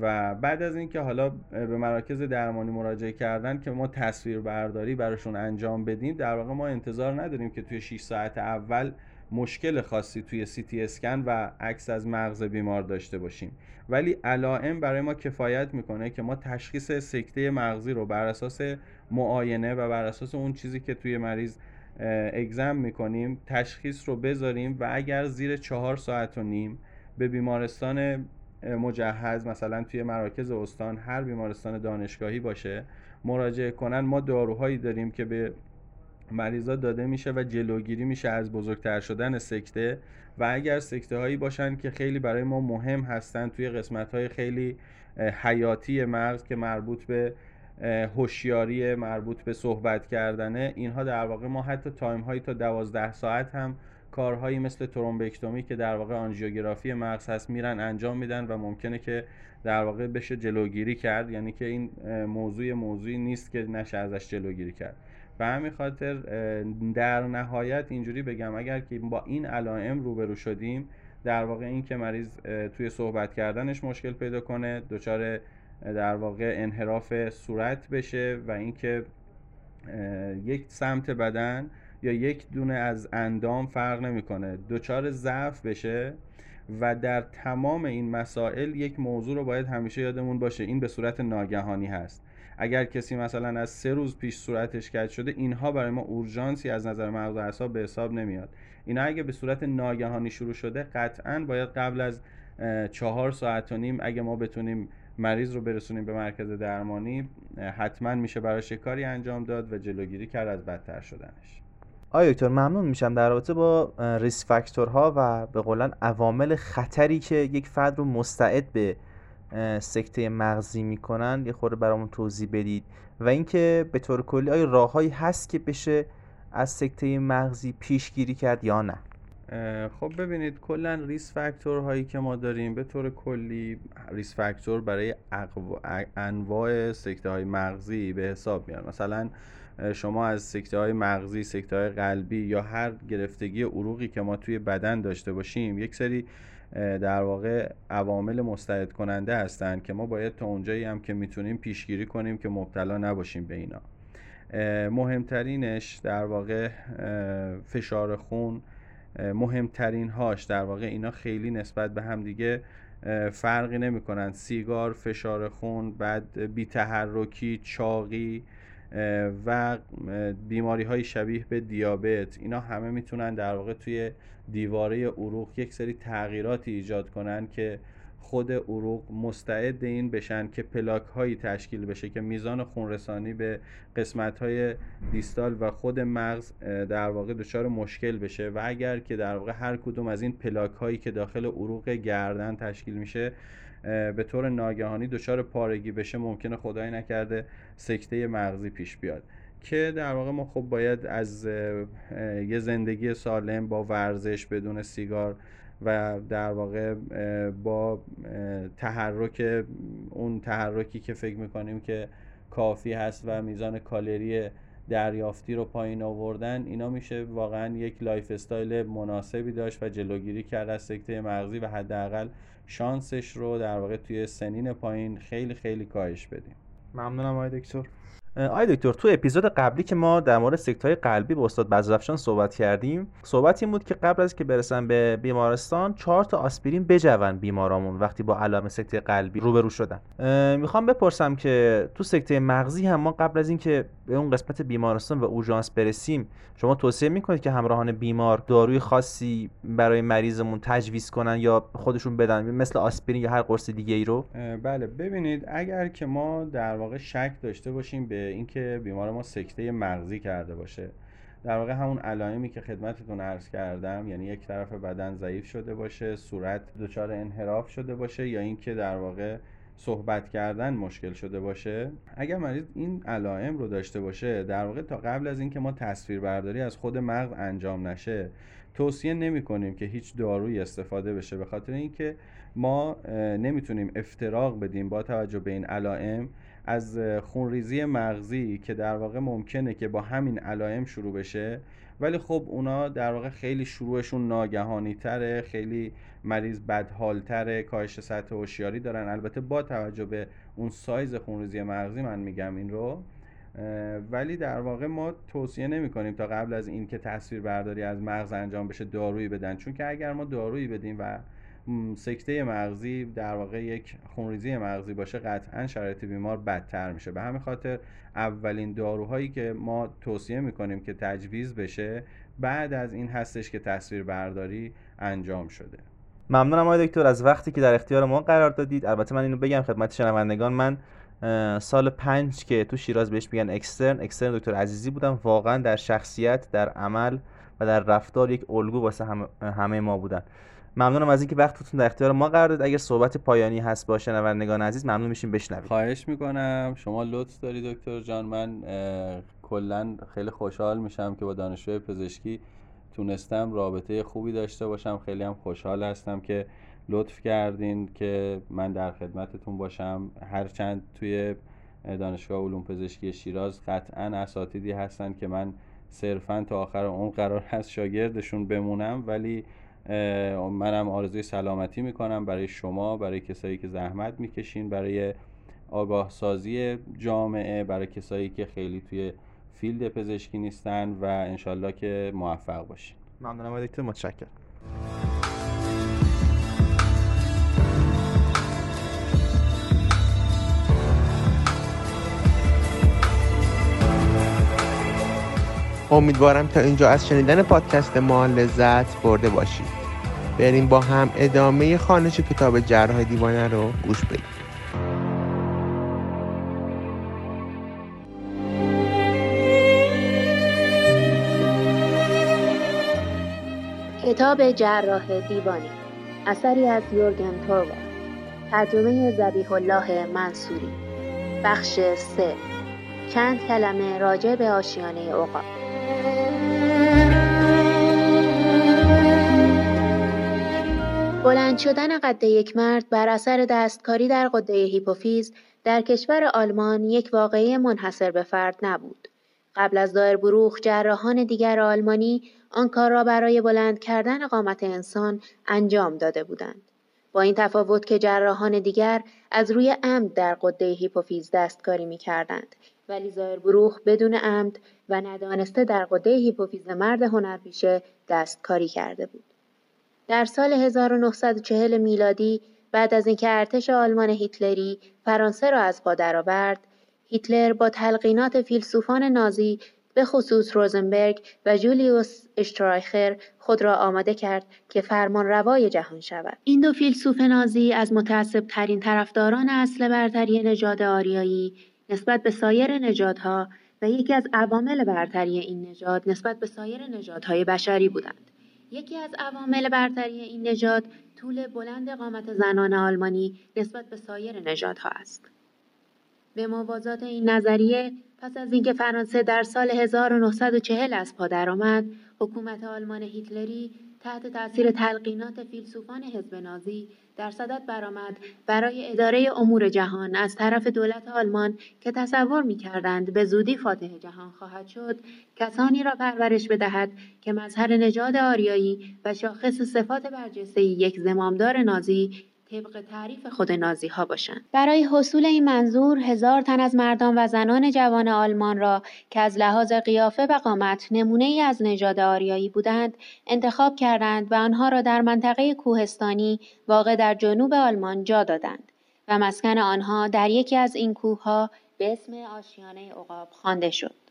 و بعد از اینکه حالا به مراکز درمانی مراجعه کردن که ما تصویر برداری براشون انجام بدیم در واقع ما انتظار نداریم که توی 6 ساعت اول مشکل خاصی توی سی تی اسکن و عکس از مغز بیمار داشته باشیم. ولی علائم برای ما کفایت می‌کنه که ما تشخیص سکته مغزی رو بر اساس معاینه و بر اساس اون چیزی که توی مریض اگزم می‌کنیم تشخیص رو بذاریم و اگر زیر چهار ساعت و نیم به بیمارستان مجهز مثلا توی مراکز استان هر بیمارستان دانشگاهی باشه مراجعه کنن ما داروهایی داریم که به مریضا داده میشه و جلوگیری میشه از بزرگتر شدن سکته. و اگر سکته هایی باشن که خیلی برای ما مهم هستن توی قسمت های خیلی حیاتی مغز که مربوط به هوشیاری مربوط به صحبت کردنه اینها در واقع ما حتی تایم هایی تا دوازده ساعت هم کارهایی مثل ترومبکتومی که در واقع آنژیوگرافی مغز هست میرن انجام میدن و ممکنه که در واقع بشه جلوگیری کرد. یعنی که این موضوع موضوعی نیست که نشه ازش جلوگیری کرد. به همین خاطر در نهایت اینجوری بگم اگر که با این علائم روبرو شدیم در واقع این که مریض توی صحبت کردنش مشکل پیدا کنه دچار در واقع انحراف صورت بشه و اینکه یک سمت بدن یا یک دونه از اندام فرق نمی‌کنه. دچار ضعف بشه و در تمام این مسائل یک موضوع رو باید همیشه یادمون باشه. این به صورت ناگهانی هست. اگر کسی مثلا از سه روز پیش صورتش کج شده اینها برای ما اورژانسی از نظر مغز اعصاب به حساب نمیاد. اینا اگه به صورت ناگهانی شروع شده قطعا باید قبل از چهار ساعت و نیم اگه ما بتونیم مریض رو برسونیم به مرکز درمانی حتما میشه براش کاری انجام داد و جلوگیری کرد از بدتر شدنش. آیا دکتر ممنون میشم در رابطه با ریس فاکتورها و به قولن عوامل خطری که یک فرد رو مستعد به سکته مغزی می‌کنن یه خورده برامون توضیح بدید. و اینکه به طور کلی آیا راههایی هست که بشه از سکته مغزی پیشگیری کرد یا نه؟
خب ببینید کلا ریس فاکتور هایی که ما داریم به طور کلی ریس فاکتور برای انواع سکته های مغزی به حساب میاد مثلا شما از سکته های مغزی سکته های قلبی یا هر گرفتگی عروقی که ما توی بدن داشته باشیم یک سری در واقع عوامل مستعد کننده هستند که ما باید تا اونجایی هم که می‌تونیم پیشگیری کنیم که مبتلا نباشیم به اینا. مهمترینش در واقع فشار خون مهمترین هاش در واقع اینا خیلی نسبت به هم دیگه فرقی نمی کنند سیگار فشار خون بعد بیتحرکی چاقی و بیماری های شبیه به دیابت. اینا همه می‌تونن در واقع توی دیواره عروق یک سری تغییراتی ایجاد کنن که خود عروق مستعد این بشن که پلاک هایی تشکیل بشه که میزان خونرسانی به قسمت های دیستال و خود مغز در واقع دچار مشکل بشه. و اگر که در واقع هر کدوم از این پلاک هایی که داخل عروق گردن تشکیل میشه به طور ناگهانی دچار پارگی بشه ممکنه خدای نکرده سکته مغزی پیش بیاد. که در واقع ما خب باید از یه زندگی سالم با ورزش بدون سیگار و در واقع با تحرک اون تحرکی که فکر می‌کنیم که کافی هست و میزان کالری دریافتی رو پایین آوردن اینا میشه واقعا یک lifestyle مناسبی داشت و جلوگیری کرد از سکته مغزی و حداقل شانسش رو در واقع توی سنین پایین خیلی خیلی کاهش بدیم. ممنونم آقای دکتر. آی دکتر تو اپیزود قبلی که ما در مورد سکتای قلبی با استاد بذرافشان صحبت کردیم صحبت این بود که قبل از که برسن به بیمارستان چهار تا آسپرین بجون بیمارامون وقتی با علائم سکته قلبی روبرو شدن. می‌خوام بپرسم که تو سکته مغزی هم ما قبل از اینکه به اون قسمت بیمارستان و اورژانس برسیم شما توصیه می‌کنید که همراهان بیمار داروی خاصی برای مریضمون تجویز کنن یا خودشون بدن؟ مثل آسپرین یا هر قرص دیگه ای رو
بله. ببینید اگر که ما در واقع شک داشته باشیم به اینکه بیمار ما سکته مغزی کرده باشه در واقع همون علائمی که خدمتتون عرض کردم یعنی یک طرف بدن ضعیف شده باشه صورت دچار انحراف شده باشه یا اینکه در واقع صحبت کردن مشکل شده باشه. اگر مریض این علائم رو داشته باشه در واقع تا قبل از اینکه ما تصویر برداری از خود مغز انجام نشه توصیه نمی کنیم که هیچ دارویی استفاده بشه. به خاطر اینکه ما نمی‌تونیم افتراق بدیم با توجه به این علائم. از خونریزی مغزی که در واقع ممکنه که با همین علائم شروع بشه ولی خب اونا در واقع خیلی شروعشون ناگهانی تره خیلی مریض بدحالتره کاهش سطح هوشیاری دارن. البته با توجه به اون سایز خونریزی مغزی من میگم این رو ولی در واقع ما توصیه نمی کنیم تا قبل از این که تصویر برداری از مغز انجام بشه دارویی بدن. چون که اگر ما دارویی بدیم و سکته مغزی در واقع یک خونریزی مغزی باشه قطعا شرایط بیمار بدتر میشه. به همین خاطر اولین داروهایی که ما توصیه می‌کنیم که تجویز بشه بعد از این هستش که تصویر برداری انجام شده.
ممنونم آقای دکتر از وقتی که در اختیار ما قرار دادید. البته من اینو بگم خدمت شنوندگان من سال پنج که تو شیراز بهش میگن extern extern دکتر عزیزی بودم. واقعا در شخصیت در عمل و در رفتار یک الگو واسه همه, ما بودن. ممنونم از اینکه وقتتون در اختیار ما قرار داد اگر صحبت پایانی هست با شنوندگان عزیز ممنون میشیم بشنویم.
خواهش می‌کنم. شما لطف داری دکتر جان. من کلا خیلی خوشحال میشم که با دانشجوی پزشکی تونستم رابطه خوبی داشته باشم. خیلی هم خوشحال هستم که لطف کردین که من در خدمتتون باشم. هرچند توی دانشگاه علوم پزشکی شیراز قطعا اساتیدی هستن که من صرفا تا آخر اون قرار هست شاگردشون بمونم. ولی منم آرزوی سلامتی می‌کنم برای شما برای کسایی که زحمت می‌کشین برای آگاه سازی جامعه برای کسایی که خیلی توی فیلد پزشکی نیستن و انشالله که موفق باشین.
ممنونم دکتر متشکرم.
امیدوارم تا اینجا از شنیدن پادکست ما لذت برده باشید. بریم با هم ادامه خانش کتاب جرح دیوانه رو گوش بدیم.
کتاب جراح دیوانی اثری از یورگن توروا ترجمه زبیح الله منصوری. بخش سه. چند کلمه راجع به آشیانه اوقات بلند شدن قد یک مرد بر اثر دستکاری در قده هیپوفیز در کشور آلمان یک واقعه منحصر به فرد نبود. قبل از دایر بروخ جراحان دیگر آلمانی آن کار را برای بلند کردن قامت انسان انجام داده بودند. با این تفاوت که جراحان دیگر از روی عمد در قده هیپوفیز دستکاری می کردند ولی زایر بروخ بدون عمد و ندانسته در قده هیپوفیز مرد هنرپیشه دستکاری کرده بود. در سال 1940 میلادی بعد از اینکه ارتش آلمان هیتلری فرانسه را از پا درآورد، هیتلر با تلقینات فیلسوفان نازی به خصوص روزنبرگ و جولیوس اشترایخر خود را آماده کرد که فرمان روای جهان شود. این دو فیلسوف نازی از متعصب ترین طرفداران اصل برتری نژاد آریایی نسبت به سایر نژادها و یکی از عوامل برتری این نژاد نسبت به سایر نژادهای بشری بودند. یکی از عوامل برتری این نژاد طول بلند قامت زنان آلمانی نسبت به سایر نژادها است. به موازات این نظریه پس از اینکه فرانسه در سال 1940 از پا درآمد، حکومت آلمان هیتلری تحت تاثیر تلقینات فیلسوفان حزب نازی در صدد برآمد برای اداره امور جهان از طرف دولت آلمان که تصور می‌کردند به زودی فاتح جهان خواهد شد کسانی را پرورش بدهد که مظهر نژاد آریایی و شاخص صفات برجسته یک زمامدار نازی طبق تعریف خود نازی ها باشند. برای حصول این منظور هزار تن از مردان و زنان جوان آلمان را که از لحاظ قیافه و قامت نمونه ای از نژاد آریایی بودند انتخاب کردند و آنها را در منطقه کوهستانی واقع در جنوب آلمان جا دادند و مسکن آنها در یکی از این کوهها به اسم آشیانه عقاب خوانده شد.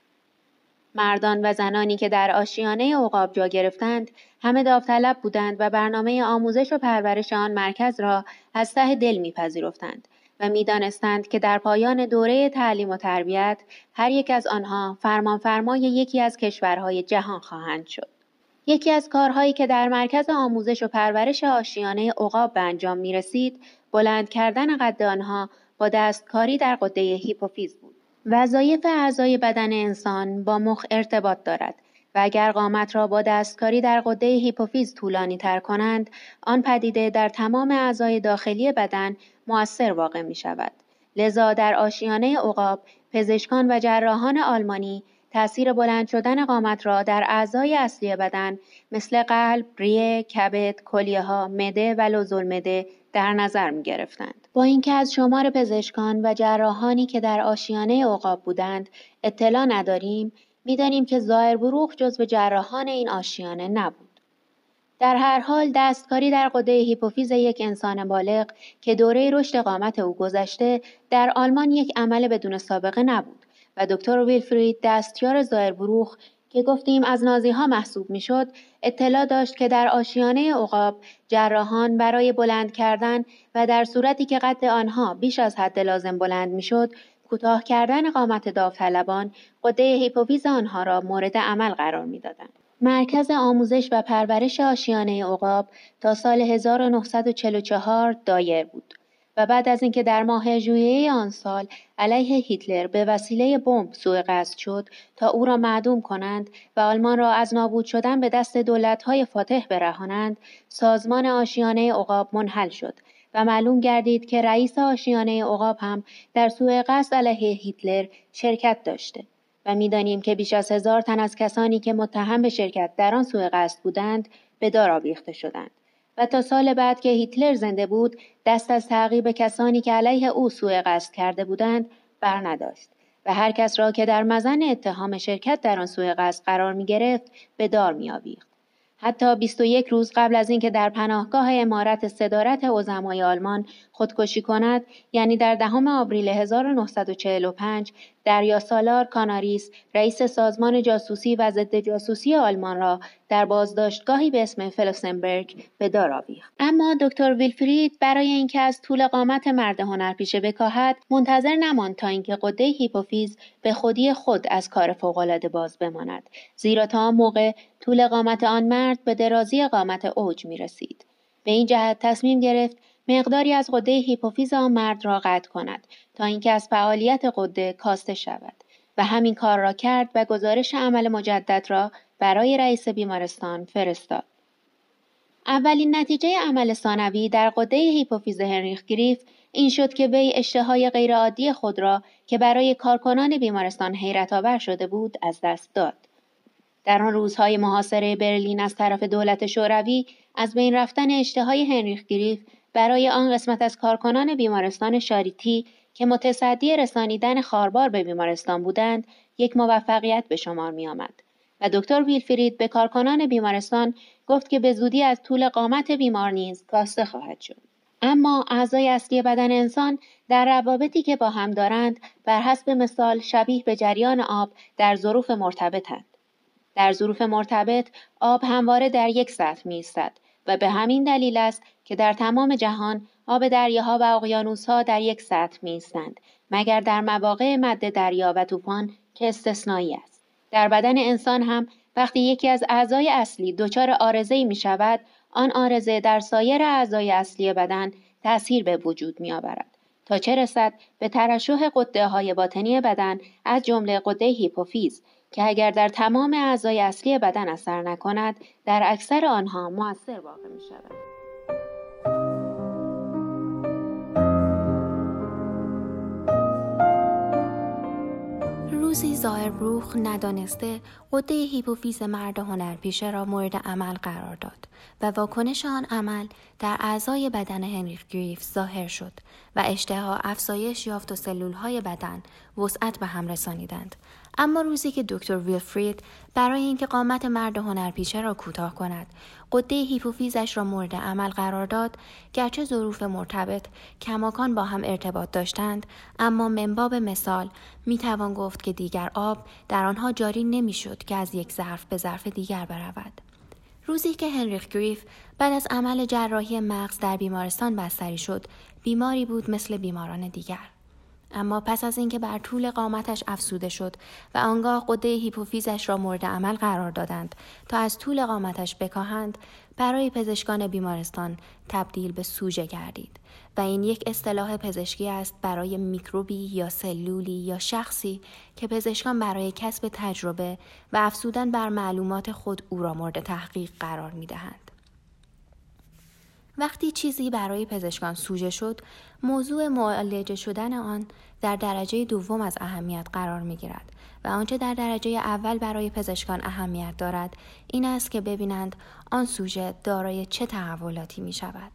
مردان و زنانی که در آشیانه عقاب جا گرفتند همه داوطلب بودند و برنامه آموزش و پرورش آن مرکز را از ته دل میپذیرفتند و می‌دانستند که در پایان دوره تعلیم و تربیت هر یک از آنها فرمانفرمای یکی از کشورهای جهان خواهند شد. یکی از کارهایی که در مرکز آموزش و پرورش آشیانه عقاب به انجام می رسید، بلند کردن قد آنها با دستکاری در قده هیپوفیز بود. وظایف اعضای بدن انسان با مخ ارتباط دارد و اگر قامت را با دستکاری در قده هیپوفیز طولانی تر کنند آن پدیده در تمام اعضای داخلی بدن مؤثر واقع می شود. لذا در آشیانه عقاب پزشکان و جراحان آلمانی تأثیر بلند شدن قامت را در اعضای اصلی بدن مثل قلب، ریه، کبد، کلیه ها، مده و لوزالمعده در نظر می گرفتند. با اینکه از شمار پزشکان و جراحانی که در آشیانه عقاب بودند اطلاع نداریم می‌دانیم که زایر بروخ جزو جراحان این آشیانه نبود. در هر حال دستکاری در قده هیپوفیز یک انسان بالغ که دوره رشد قامت او گذشته در آلمان یک عمل بدون سابقه نبود و دکتر ویلفرید دستیار زایر بروخ که گفتیم از نازی ها محسوب می‌شد اطلاع داشت که در آشیانه عقاب جراحان برای بلند کردن و در صورتی که قد آنها بیش از حد لازم بلند می‌شد کوتاه کردن قامت داوطلبان قده هیپوفیز آنها را مورد عمل قرار می‌دادند. مرکز آموزش و پرورش آشیانه عقاب تا سال 1944 دایر بود. و بعد از اینکه در ماه ژوئیه آن سال علیه هیتلر به وسیله بمب سوء قصد شد تا او را معدوم کنند و آلمان را از نابود شدن به دست دولت‌های فاتح برهانند سازمان آشیانه عقاب منحل شد و معلوم گردید که رئیس آشیانه عقاب هم در سوء قصد علیه هیتلر شرکت داشته و می‌دانیم که بیش از هزار تن از کسانی که متهم به شرکت در آن سوء قصد بودند به دار آویخته شدند. و تا سال بعد که هیتلر زنده بود دست از تعقیب کسانی که علیه او سوء قصد کرده بودند بر نداشت و هر کس را که در مزن اتهام شرکت در آن سوء قصد قرار می گرفت به دار می آویخت. حتی 21 روز قبل از اینکه در پناهگاه امارت صدارت عظمای آلمان خودکشی کند یعنی در دهم آوریل 1945 دریا سالار کاناریس رئیس سازمان جاسوسی و ضد جاسوسی آلمان را در بازداشتگاهی به اسم فلوسنبرگ به دار آویخت اما دکتر ویلفرید برای اینکه از طول قامت مرد هنرپیشه بکاهد منتظر نماند تا اینکه غده هیپوفیز به خودی خود از کار فوقالعاده باز بماند زیرا تا آن موقع طول قامت آن مرد به درازی قامت عوج می رسید. به این جهت تصمیم گرفت مقداری از غده هیپوفیز آن مرد را قطع کند تا اینکه از فعالیت غده کاسته شود و همین کار را کرد و گزارش عمل مجدد را برای رئیس بیمارستان فرستاد. اولین نتیجه عمل ثانوی در غده هیپوفیز هنریخ گریف این شد که وی اشتهای غیرعادی خود را که برای کارکنان بیمارستان حیرت آور شده بود از دست داد. در آن روزهای محاصره برلین از طرف دولت شوروی از بین رفتن اشتهای هنریخ گریف برای آن قسمت از کارکنان بیمارستان شاریتی که متصدی رسانیدن خاربار به بیمارستان بودند یک موفقیت به شمار می آمد. و دکتر ویلفرید به کارکنان بیمارستان گفت که به زودی از طول قامت بیمار نیز کاسته خواهد شد. اما اعضای اصلی بدن انسان در روابطی که با هم دارند بر حسب مثال شبیه به جریان آب در ظروف مرتبطند. در ظروف مرتبط آب همواره در یک سطح می و به همین دلیل است که در تمام جهان آب دریاها و اقیانوسها در یک سطح می مگر در مواقع مد دریا و طوفان که استثنایی است. در بدن انسان هم وقتی یکی از اعضای اصلی دچار آرزه‌ای می شود آن آرزه در سایر اعضای اصلی بدن تأثیر به وجود می آورد تا چه رسد به ترشح قده های باطنی بدن از جمله قده هیپوفیز که اگر در تمام اعضای اصلی بدن اثر نکند در اکثر آنها موثر واقع می شود.
روزی بروخ ندانسته قده هیپوفیز مرد هنرپیشه را مورد عمل قرار داد و واکنش آن عمل در اعضای بدن هنریخ گریف ظاهر شد و اشتها افزایش یافت و سلول های بدن وسعت به هم رسانیدند اما روزی که دکتر ویلفرید برای اینکه قامت مرد هنرپیشه را کوتاه کند قده هیپوفیزش را مورد عمل قرار داد گرچه ظروف مرتبط کماکان با هم ارتباط داشتند اما منباب مثال می توان گفت که دیگر آب در آنها جاری نمی‌شد که از یک ظرف به ظرف دیگر برود. روزی که هنریخ گریف بعد از عمل جراحی مغز در بیمارستان بستری شد بیماری بود مثل بیماران دیگر. اما پس از اینکه بر طول قامتش افسوده شد و آنگاه قده هیپوفیزش را مورد عمل قرار دادند تا از طول قامتش بکاهند برای پزشکان بیمارستان تبدیل به سوژه گردید و این یک اصطلاح پزشکی است برای میکروبی یا سلولی یا شخصی که پزشکان برای کسب تجربه و افسودن بر معلومات خود او را مورد تحقیق قرار می دهند. وقتی چیزی برای پزشکان سوژه شد موضوع معالجه شدن آن در درجه دوم از اهمیت قرار می گیرد و آنچه در درجه اول برای پزشکان اهمیت دارد این است که ببینند آن سوژه دارای چه تحولاتی می شود.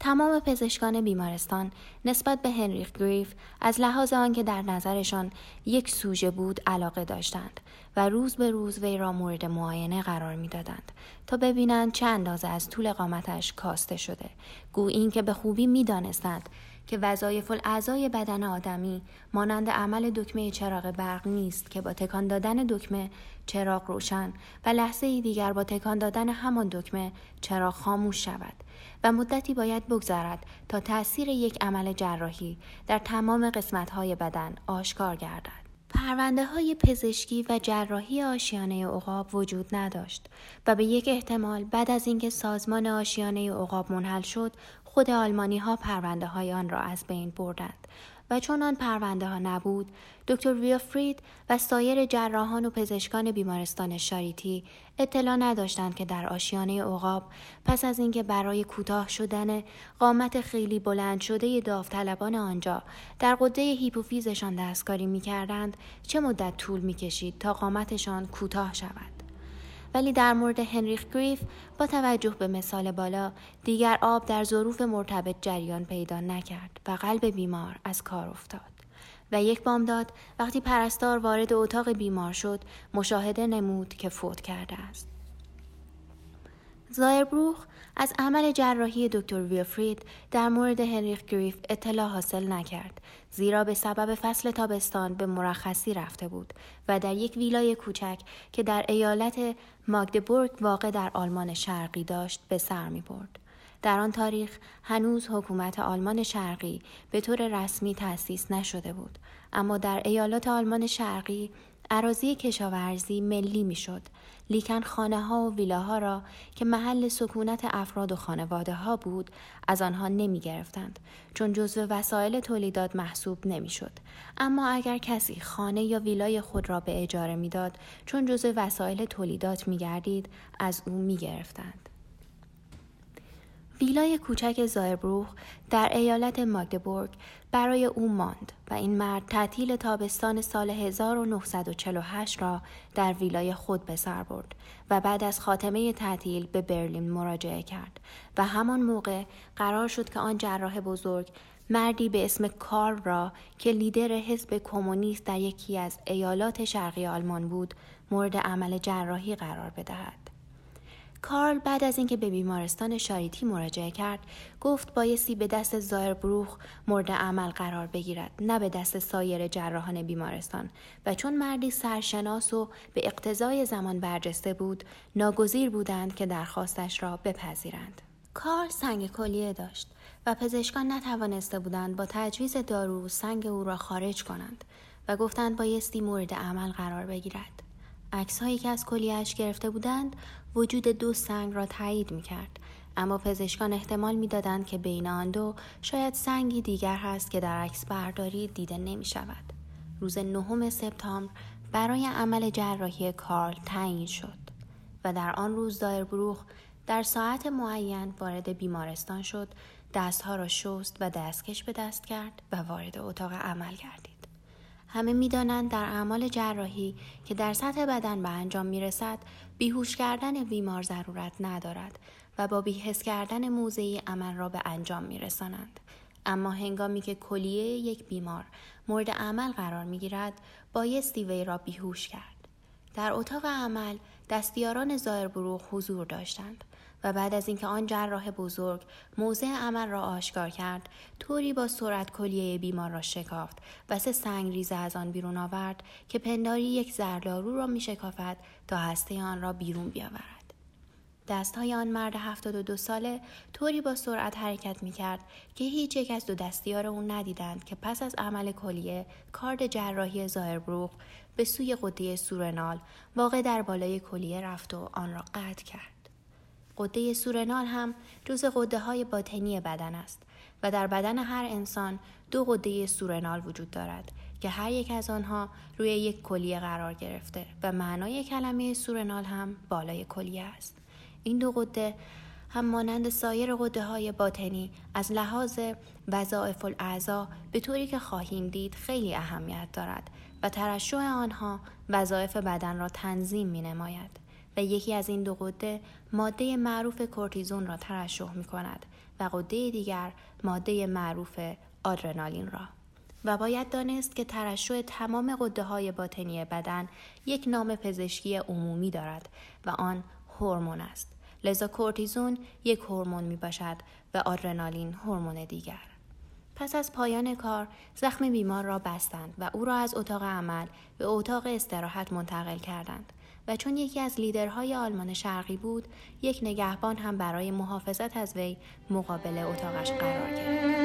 تمام پزشکان بیمارستان نسبت به هنریخ گریف از لحاظ آنکه در نظرشان یک سوژه بود علاقه داشتند و روز به روز وی را مورد معاینه قرار می‌دادند تا ببینند چه اندازه از طول قامتش کاسته شده. گو این که به خوبی می‌دانستند که وظایف اعضای بدن آدمی مانند عمل دکمه چراغ برق نیست که با تکان دادن دکمه چراغ روشن و لحظه دیگر با تکان دادن همان دکمه چراغ خاموش شود و مدتی باید بگذرد تا تاثیر یک عمل جراحی در تمام قسمت‌های بدن آشکار گردد. پرونده های پزشکی و جراحی آشیانه عقاب وجود نداشت و به یک احتمال بعد از اینکه سازمان آشیانه عقاب منحل شد خود آلمانی ها پرونده های آن را از بین بردند و چون آن پرونده ها نبود دکتر ویلفرید و سایر جراحان و پزشکان بیمارستان شاریتی اطلاع نداشتند که در آشیانه عقاب پس از اینکه برای کوتاه شدن قامت خیلی بلند شده داوطلبان آنجا در قده هیپوفیزشان دستکاری می کردند چه مدت طول می کشید تا قامتشان کوتاه شود. ولی در مورد هنریخ گریف با توجه به مثال بالا دیگر آب در ظروف مرتبط جریان پیدا نکرد و قلب بیمار از کار افتاد. و یک بامداد وقتی پرستار وارد اتاق بیمار شد مشاهده نمود که فوت کرده است. زایربروخ از عمل جراحی دکتر ویلفرید در مورد هنریخ گریف اطلاع حاصل نکرد زیرا به سبب فصل تابستان به مرخصی رفته بود و در یک ویلای کوچک که در ایالت ماگدبورگ واقع در آلمان شرقی داشت به سر می برد. در آن تاریخ هنوز حکومت آلمان شرقی به طور رسمی تأسیس نشده بود اما در ایالات آلمان شرقی عراضی کشاورزی ملی می‌شد لیکن خانه ها و ویلاها را که محل سکونت افراد و خانواده ها بود از آنها نمی گرفتند چون جزو وسایل تولیدات محسوب نمی شد. اما اگر کسی خانه یا ویلای خود را به اجاره می‌داد چون جزو وسایل تولیدات می گردید از او می گرفتند. ویلای کوچک زایبروخ در ایالت ماگدبورگ برای او ماند و این مرد تعطیل تابستان سال 1948 را در ویلای خود به سر برد و بعد از خاتمه تعطیل به برلین مراجعه کرد و همان موقع قرار شد که آن جراح بزرگ مردی به اسم کارل را که لیدر حزب کمونیست در یکی از ایالات شرقی آلمان بود مورد عمل جراحی قرار بدهد. کارل بعد از اینکه به بیمارستان شاریتی مراجعه کرد گفت بایستی به دست زایر بروخ مورد عمل قرار بگیرد نه به دست سایر جراحان بیمارستان. و چون مردی سرشناس و به اقتضای زمان برجسته بود ناگزیر بودند که درخواستش را بپذیرند. کارل سنگ کلیه داشت و پزشکان نتوانسته بودند با تجویز دارو سنگ او را خارج کنند و گفتند بایستی مورد عمل قرار بگیرد. عکس هایی که از کلیهش گرفته بودند وجود دو سنگ را تایید می کرد. اما پزشکان احتمال می‌دادند که بین آن دو شاید سنگی دیگر هست که در عکس برداری دیده نمی شود. روز نهم سپتامبر برای عمل جراحی کارل تعیین شد و در آن روز دایر بروخ در ساعت معین وارد بیمارستان شد دستها را شست و دستکش به دست کرد و وارد اتاق عمل گردید. همه می‌دانند در اعمال جراحی که در سطح بدن به انجام می رسد بیهوش کردن بیمار ضرورت ندارد و با بیهس کردن موضعی عمل را به انجام می رسانند. اما هنگامی که کلیه یک بیمار مورد عمل قرار می گیرد بایستی وی را بیهوش کرد. در اتاق عمل دستیاران زایربروغ حضور داشتند و بعد از اینکه آن جراح بزرگ موضع عمل را آشکار کرد طوری با سرعت کلیه بیمار را شکافت و سه سنگ ریزه از آن بیرون آورد که پنداری یک زردارو را می شکافد تا هسته آن را بیرون بیاورد دستهای آن مرد هفتاد و دو ساله طوری با سرعت حرکت می کرد که هیچ یک از دو دستیار او ندیدند که پس از عمل کلیه کارد جراحی زایربروغ به سوی قده سورنال واقع در بالای کلیه رفت و آن را قطع کرد. قده سورنال هم جز قده های باطنی بدن است و در بدن هر انسان دو قده سورنال وجود دارد که هر یک از آنها روی یک کلیه قرار گرفته و معنای کلمه سورنال هم بالای کلیه است. این دو قده هم مانند سایر قده های باطنی از لحاظ وظایف الاعضا به طوری که خواهیم دید خیلی اهمیت دارد و ترشح آنها وظایف بدن را تنظیم می نماید. و یکی از این دو قده ماده معروف کورتیزون را ترشح می کند و قده دیگر ماده معروف آدرنالین را. و باید دانست که ترشح تمام قده های باطنی بدن یک نام پزشکی عمومی دارد و آن هورمون است. لذا کورتیزون یک هورمون می باشد و آدرنالین هورمون دیگر. پس از پایان کار زخم بیمار را بستند و او را از اتاق عمل به اتاق استراحت منتقل کردند. و چون یکی از لیدرهای آلمان شرقی بود یک نگهبان هم برای محافظت از وی مقابل اتاقش قرار گرفت.